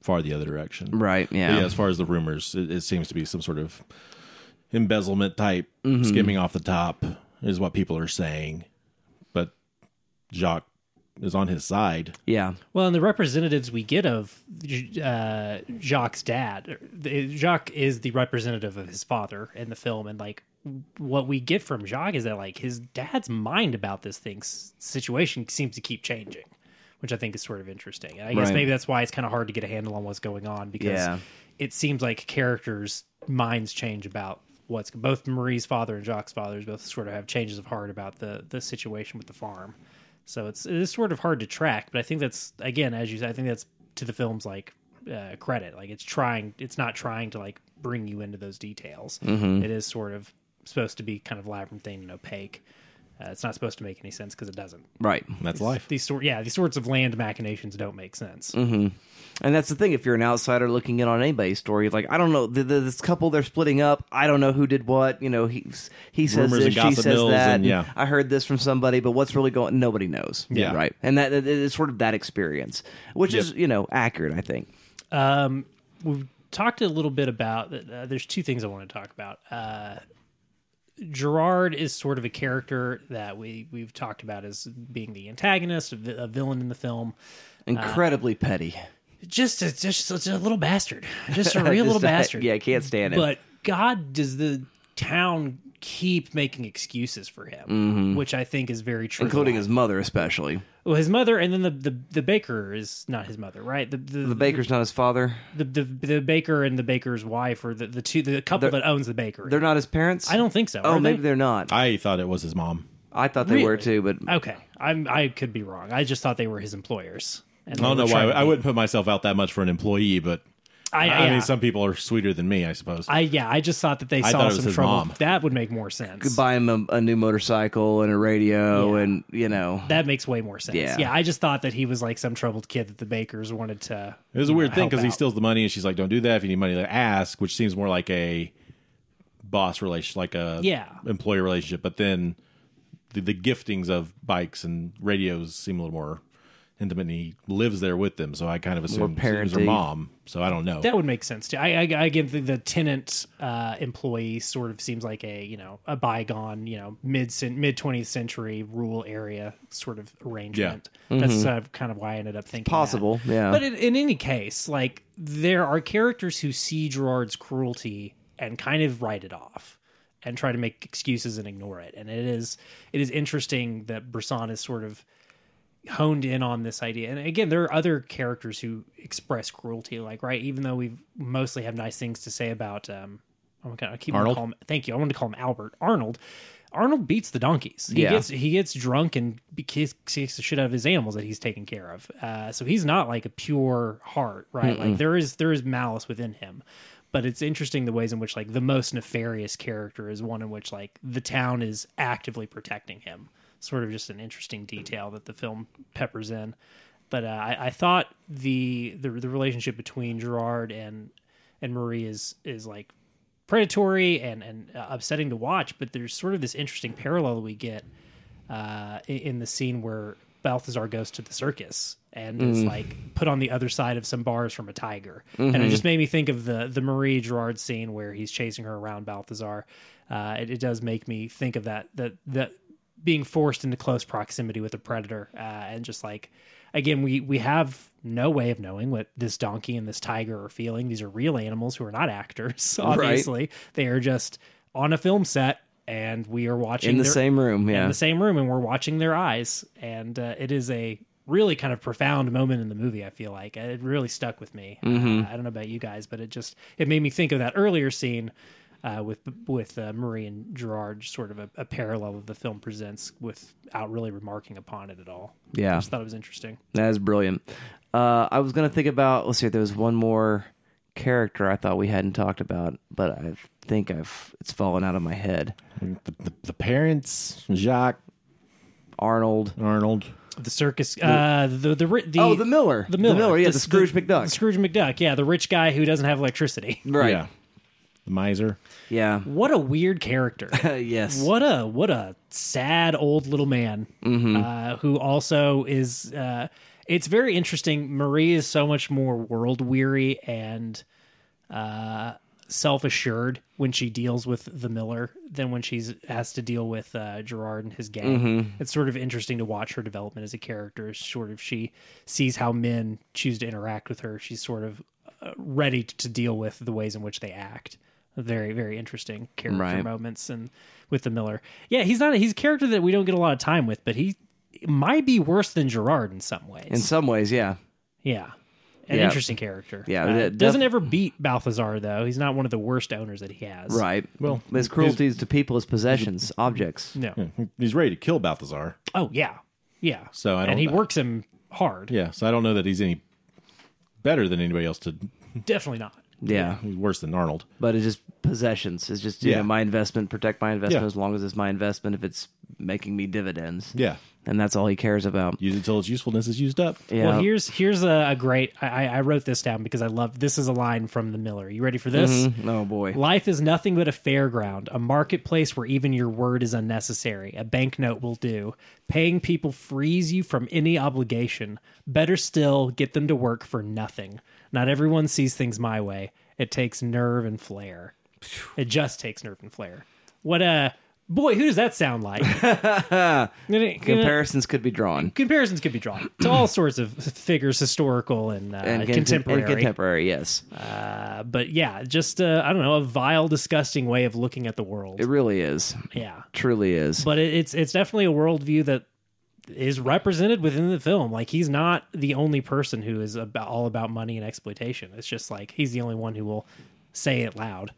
far the other direction. Right. But Yeah. yeah, as far as the rumors, it, it seems to be some sort of embezzlement type, Mm-hmm. skimming off the top is what people are saying. But Jacques is on his side. Yeah. Well, and the representatives we get of uh, Jacques' dad, Jacques is the representative of his father in the film, and like what we get from Jacques is that like his dad's mind about this thing situation seems to keep changing, which I think is sort of interesting. And I guess Right. maybe that's why it's kind of hard to get a handle on what's going on because Yeah. it seems like characters' minds change about what's both Marie's father and Jacques' fathers both sort of have changes of heart about the the situation with the farm. So it's it is sort of hard to track, but I think that's again, as you said, I think that's to the film's like uh, credit. Like it's trying, it's not trying to like bring you into those details. It is sort of supposed to be kind of labyrinthine and opaque. Uh, it's not supposed to make any sense because it doesn't. Right. That's life. These sort, yeah, these sorts of land machinations don't make sense. And that's the thing. If you're an outsider looking in on anybody's story, like I don't know, the, the, this couple they're splitting up. I don't know who did what. You know, he he says Rumors this, and she says that. and- yeah. I heard this from somebody, but what's really going? Nobody knows. Yeah. right. And that it's sort of that experience, which is you know accurate. I think. Um, we've talked a little bit about. Uh, there's two things I want to talk about. Uh, Gerard is sort of a character that we we've talked about as being the antagonist, a, a villain in the film. Incredibly petty. Just a, just such a little bastard, just a *laughs* real little Just, uh, bastard. Yeah, I can't stand it. But God, does the town keep making excuses for him, mm-hmm. which I think is very true. including his mother, especially. well, his mother, and then the, the the baker is not his mother, right? The the, The baker's not his father. the, the the baker and the baker's wife, or the, the two the couple They're- that owns the bakery. They're not his parents. I don't think so. Oh, are maybe they? they? are not. I thought it was his mom. I thought they were too, but Okay, I'm I could be wrong. I just thought they were his employers. And I don't know why. trying I wouldn't put myself out that much for an employee, but I, I yeah. mean, some people are sweeter than me, I suppose. I yeah. I just thought that they I saw thought it was some his trouble. mom. That would make more sense. buy him a, a new motorcycle and a radio, Yeah. and you know, That makes way more sense. Yeah. Yeah. I just thought that he was like some troubled kid that the bakers wanted to. it was a you know, weird thing help because he out. steals the money, and she's like, "Don't do that. If you need money, like, ask," which seems more like a boss relation, like a Yeah. employee relationship. But then the, the giftings of bikes and radios seem a little more intimate. And he lives there with them, so I kind of assumed it was her mom. So I don't know. That would make sense too. I, I, I give the, the tenant uh, employee sort of seems like a you know a bygone you know mid mid twentieth century rural area sort of arrangement. That's uh, kind of why I ended up thinking that. Possible, yeah. But in, in any case, like there are characters who see Gerard's cruelty and kind of write it off and try to make excuses and ignore it. And it is it is interesting that Bresson is sort of honed in on this idea. And again, there are other characters who express cruelty, like right, even though we mostly have nice things to say about um I'm gonna I keep Arnold? him thank you. I wanted to call him Albert. Arnold. Arnold beats the donkeys. He Yeah. gets he gets drunk and kicks, kicks the shit out of his animals that he's taking care of. Uh, so he's not like a pure heart, right? Like there is there is malice within him. But it's interesting the ways in which like the most nefarious character is one in which like the town is actively protecting him. Sort of just an interesting detail that the film peppers in. But uh, I, I thought the, the the relationship between Gerard and and Marie is is like predatory and and uh, upsetting to watch. But there's sort of this interesting parallel that we get uh, in, in the scene where Balthazar goes to the circus and is like put on the other side of some bars from a tiger, and it just made me think of the the Marie Gerard scene where he's chasing her around Balthazar. Uh, it, it does make me think of that that that being forced into close proximity with a predator uh, and just like again we we have no way of knowing what this donkey and this tiger are feeling. These are real animals who are not actors *laughs* obviously. They are just on a film set and we are watching in the their- same room. in Yeah, the same room and we're watching their eyes. And uh, it is a really kind of profound moment in the movie i feel like. It really stuck with me. Mm-hmm. uh, i don't know about you guys but it just it made me think of that earlier scene uh, with with uh, Marie and Gerard, sort of a, a parallel of the film presents without really remarking upon it at all. Yeah. I just thought it was interesting. that is brilliant. Uh, I was gonna think about. Let's see. There was one more character I thought we hadn't talked about, but I think I've it's fallen out of my head. the, the, the parents, Jacques, Arnold. Arnold. The circus, uh, the the ri- the oh, the Miller. the Miller, yeah, the, Scrooge McDuck. the Scrooge McDuck, yeah, the rich guy who doesn't have electricity. right. Yeah. The miser. Yeah. What a weird character. *laughs* yes. What a what a sad old little man Mm-hmm. uh, who also is. Uh, it's very interesting. Marie is so much more world weary and uh, self assured when she deals with the Miller than when she's has to deal with uh, Gerard and his gang. Mm-hmm. It's sort of interesting to watch her development as a character. Sort of she sees how men choose to interact with her. She's sort of uh, ready to deal with the ways in which they act. Very very interesting character Right. moments and with the Miller. Yeah, he's not he's a character that we don't get a lot of time with, but he might be worse than Gerard in some ways. In some ways, yeah. yeah. An Yeah. interesting character. Yeah, Uh, that doesn't ever beat Balthazar though. He's not one of the worst owners that he has. Right. Well, his cruelties to people, his possessions, objects. No. He's ready to kill Balthazar. Oh yeah, yeah. So I and don't- he works him hard. Yeah, so I don't know that he's any better than anybody else. To Definitely not. Yeah. he's worse than Arnold. But it's just possessions. It's just you Yeah. know my investment. Protect my investment Yeah. as long as it's my investment. If it's making me dividends, Yeah, and that's all he cares about. use it till its usefulness is used up. Yeah. Well, here's here's a, a great. I, I wrote this down because I love. This is a line from the Miller. You ready for this? Mhm. Oh boy. Life is nothing but a fairground, a marketplace where even your word is unnecessary. A banknote will do. Paying people frees you from any obligation. Better still, get them to work for nothing. Not everyone sees things my way. It takes nerve and flair. It just takes nerve and flair. What uh boy, who does that sound like? *laughs* Comparisons could be drawn. Comparisons could be drawn to all sorts of figures, historical and, uh, And contemporary. And contemporary, yes. Uh, but yeah, just uh, I don't know, a vile, disgusting way of looking at the world. It really is. yeah, Truly is. but it, it's it's definitely a worldview that is represented within the film. Like he's not the only person who is about all about money and exploitation. It's just like he's the only one who will say it loud.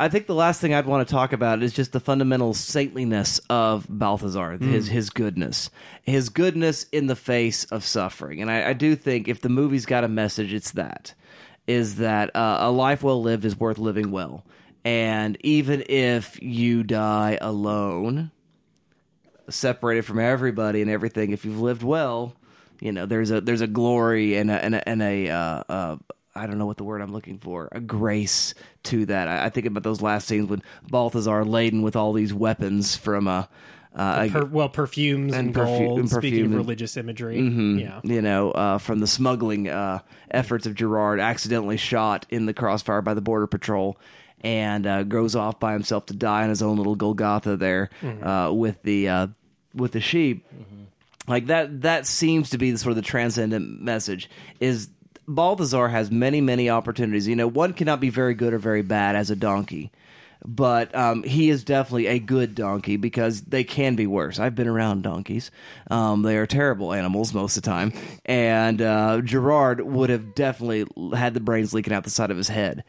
I think the last thing I'd want to talk about is just the fundamental saintliness of Balthazar, his his goodness, his goodness in the face of suffering. And I, I do think if the movie's got a message, it's that is that uh, a life well lived is worth living well, and even if you die alone, separated from everybody and everything, if you've lived well, you know there's a there's a glory and a and a, and a uh, uh, I don't know what the word I'm looking for a grace to that. I, I think about those last scenes when Balthazar laden with all these weapons from a. Uh, Per, well, perfumes and, and perfu- gold. and speaking of and- religious imagery, Mhm. yeah. you know, uh, from the smuggling uh, efforts of Gerard, accidentally shot in the crossfire by the border patrol, and uh, goes off by himself to die on his own little Golgotha there uh, with the uh, with the sheep. Like that, that seems to be the sort of the transcendent message. Is Balthazar has many, many opportunities. You know, one cannot be very good or very bad as a donkey but um, he is definitely a good donkey because they can be worse. I've been around donkeys; um, they are terrible animals most of the time. And uh, Gerard would have definitely had the brains leaking out the side of his head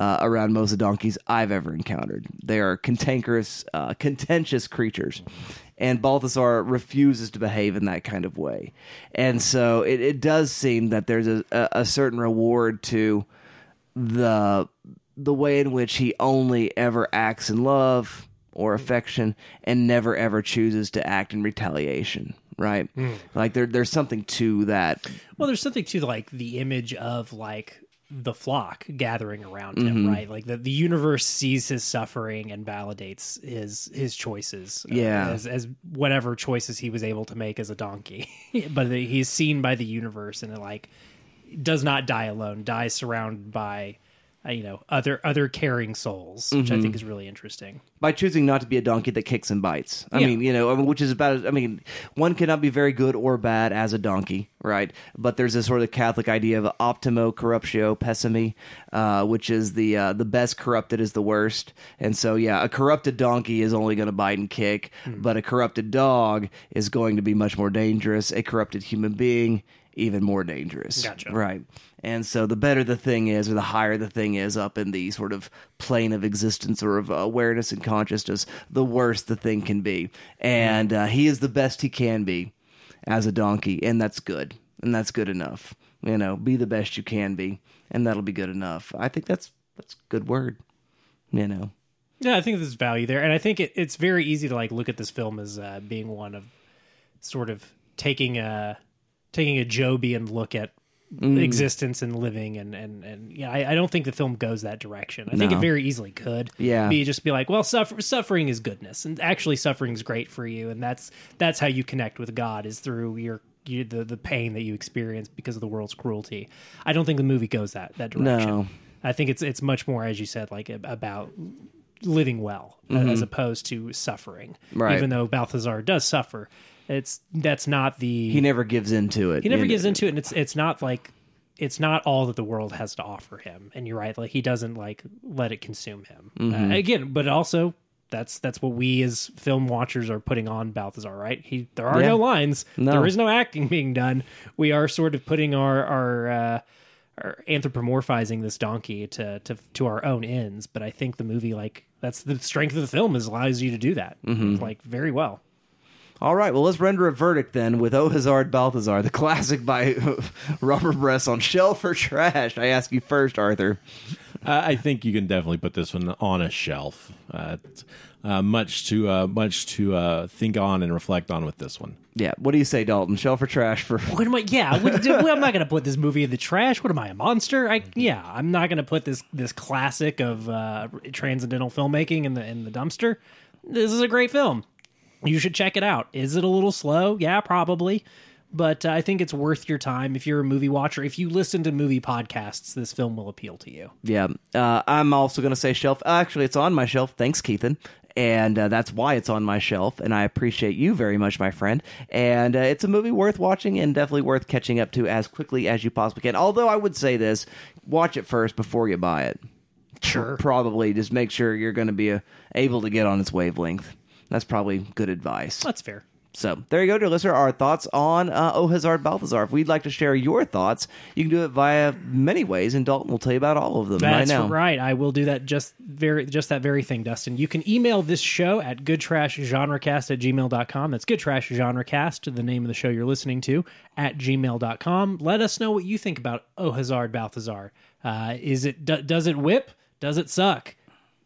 uh, around most of the donkeys I've ever encountered. They are cantankerous, uh, contentious creatures. And Balthazar refuses to behave in that kind of way, and so it, it does seem that there's a, a, a certain reward to the the way in which he only ever acts in love or affection and never ever chooses to act in retaliation right like there there's something to that Well, there's something to like the image of like the flock gathering around Mm-hmm. him, right? Like the, the universe sees his suffering and validates his his choices, uh, Yeah. as as whatever choices he was able to make as a donkey. *laughs* but he's seen by the universe, and it like does not die alone; dies surrounded by uh, you know other other caring souls, which Mm-hmm. I think is really interesting. by choosing not to be a donkey that kicks and bites. I Yeah. mean, you know, I mean, which is about. I mean, one cannot be very good or bad as a donkey, right? But there's this sort of Catholic idea of optimo corruptio pessimi, uh, which is the uh, the best corrupted is the worst. And so, yeah, a corrupted donkey is only going to bite and kick, Hmm. but a corrupted dog is going to be much more dangerous. A corrupted human being. Even more dangerous, Gotcha. right? And so, the better the thing is, or the higher the thing is up in the sort of plane of existence or of awareness and consciousness, the worse the thing can be. And uh, he is the best he can be as a donkey, and that's good, and that's good enough. You know, be the best you can be, and that'll be good enough. I think that's that's a good word. You know, Yeah, I think there's value there, and I think it, it's very easy to like look at this film as uh, being one of sort of taking a taking a Jobian look at Mm. existence and living, and and and yeah, I, I don't think the film goes that direction. I think it very easily could. Yeah. be just be like, well, suffer, suffering is goodness, and actually suffering is great for you, and that's that's how you connect with God is through your. You, the the pain that you experience because of the world's cruelty. I don't think the movie goes that that direction. No. I think it's it's much more, as you said, like about living well as opposed to suffering. Mm-hmm. Right. Even though Balthazar does suffer, it's that's not the he never gives into it. he never gives into it, and it's it's not like it's not all that the world has to offer him. And you're right, like he doesn't like let it consume him Mm-hmm. uh, again. But also, That's that's what we as film watchers are putting on Balthazar, right? He there are Yeah. no lines, No. there is no acting being done. We are sort of putting our our, uh, our anthropomorphizing this donkey to, to to our own ends. But I think the movie, like that's the strength of the film, is allows you to do that, like very well. All right, well, let's render a verdict then with Au Hasard Balthazar, the classic by *laughs* Rubber Breasts on shelf or trash. I ask you first, Arthur. Uh, I think you can definitely put this one on a shelf. Uh, uh, much to uh, much to uh, think on and reflect on with this one. Yeah, what do you say, Dalton? Shelf or trash for? *laughs* What am I? Yeah, what, *laughs* do- I'm not going to put this movie in the trash. What am I, a monster? I yeah, I'm not going to put this this classic of uh, transcendental filmmaking in the in the dumpster. This is a great film. You should check it out. Is it a little slow? Yeah, probably. But uh, I think it's worth your time if you're a movie watcher. If you listen to movie podcasts, this film will appeal to you. Yeah, uh, I'm also going to say shelf. Actually, it's on my shelf. Thanks, Keithan. And uh, that's why it's on my shelf. And I appreciate you very much, my friend. And uh, it's a movie worth watching and definitely worth catching up to as quickly as you possibly can. Although I would say this watch it first before you buy it. Sure. Probably just make sure you're going to be uh, able to get on its wavelength. That's probably good advice. That's fair. So there you go, dear listener. Our thoughts on uh, Au Hasard Balthazar. If we'd like to share your thoughts, you can do it via many ways, and Dalton will tell you about all of them That's right now. right. I will do that just very just that very thing, Dustin. You can email this show at goodtrashgenrecast at gmail.com. That's goodtrashgenrecast, the name of the show you're listening to, at gmail.com. Let us know what you think about Oh Hazard Balthazar. Uh, is it d- does it whip? Does it suck?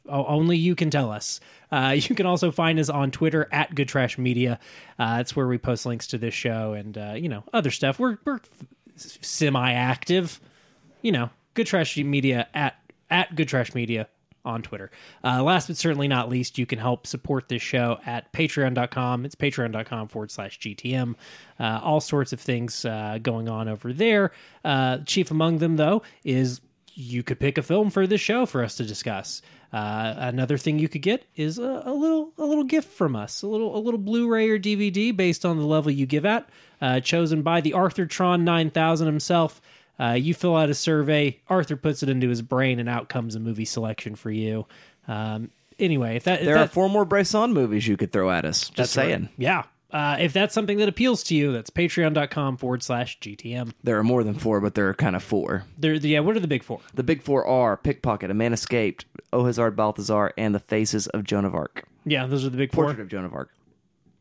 Only you can tell us. Uh, *laughs* you can also find us on Twitter at Good Trash Media. Uh, that's where we post links to this show and uh, you know other stuff. We're we're semi-active you know, Good Trash Media at at Good Trash Media on Twitter. Uh, last but certainly not least, you can help support this show at patreon.com. It's patreon.com forward slash GTM. Uh, all sorts of things uh, going on over there. Uh, chief among them, though, is you could pick a film for this show for us to discuss. Uh, another thing you could get is a, a little a little gift from us, a little a little Blu-ray or DVD based on the level you give at, uh, chosen by the Arthur Tron 9000 himself. Uh, you fill out a survey. Arthur puts it into his brain, and out comes a movie selection for you. Um, anyway, if that if There are four more Bresson movies you could throw at us. Just that's right. saying. yeah. Uh, if that's something that appeals to you, that's patreon.com forward slash GTM. There are more than four, but there are kind of four. There, yeah, what are the big four? The big four are Pickpocket, A Man Escaped, Au Hasard Balthazar, and The Faces of Joan of Arc. Yeah, those are the big four. Portrait of Joan of Arc.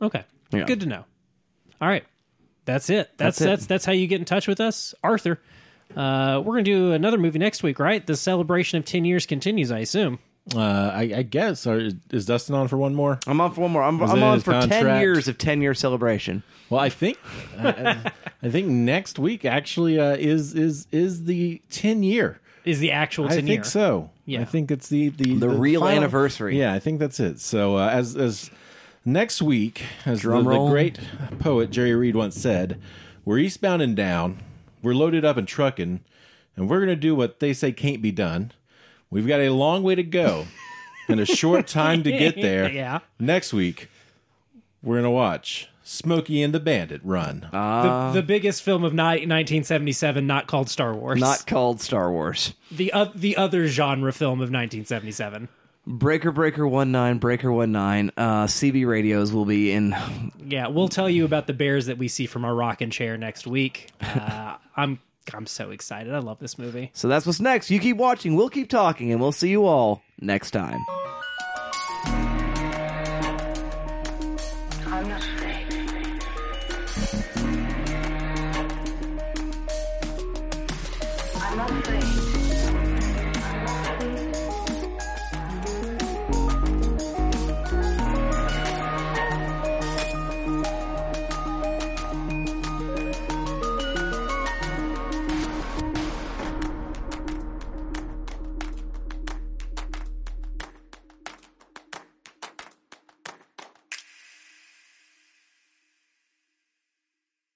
Okay. Yeah. Good to know. All right. That's it. That's That's it. that's that's how you get in touch with us, Arthur. Uh, we're gonna do another movie next week, right? The celebration of ten years continues, I assume. Uh, I, I guess. Or is, is Dustin on for one more? I'm on for one more. I'm, Was I'm it on his for 10 contract? years of 10 year celebration. Well, I think I, I think next week actually uh, is is is the ten year. Is the actual 10 I ten think so. Yeah. I think it's the the, The real final- anniversary. Yeah, I think that's it. So uh, as as next week, as the, Drum the roll. great poet Jerry Reed once said, "We're eastbound and down. We're loaded up and trucking, and we're gonna do what they say can't be done. We've got a long way to go." *laughs* And a short time to get there. *laughs* Yeah. Next week, we're gonna watch Smokey and the Bandit run. the, the biggest film of ni- 1977, not called Star Wars. Not called Star Wars. the uh, the other genre film of 1977. Breaker Breaker 19, Breaker 19. Uh, CB radios will be in. Yeah, we'll tell you about the bears that we see from our rocking chair next week. *laughs* Uh, I'm I'm so excited. I love this movie. So that's what's next. You keep watching, we'll keep talking, and we'll see you all next time.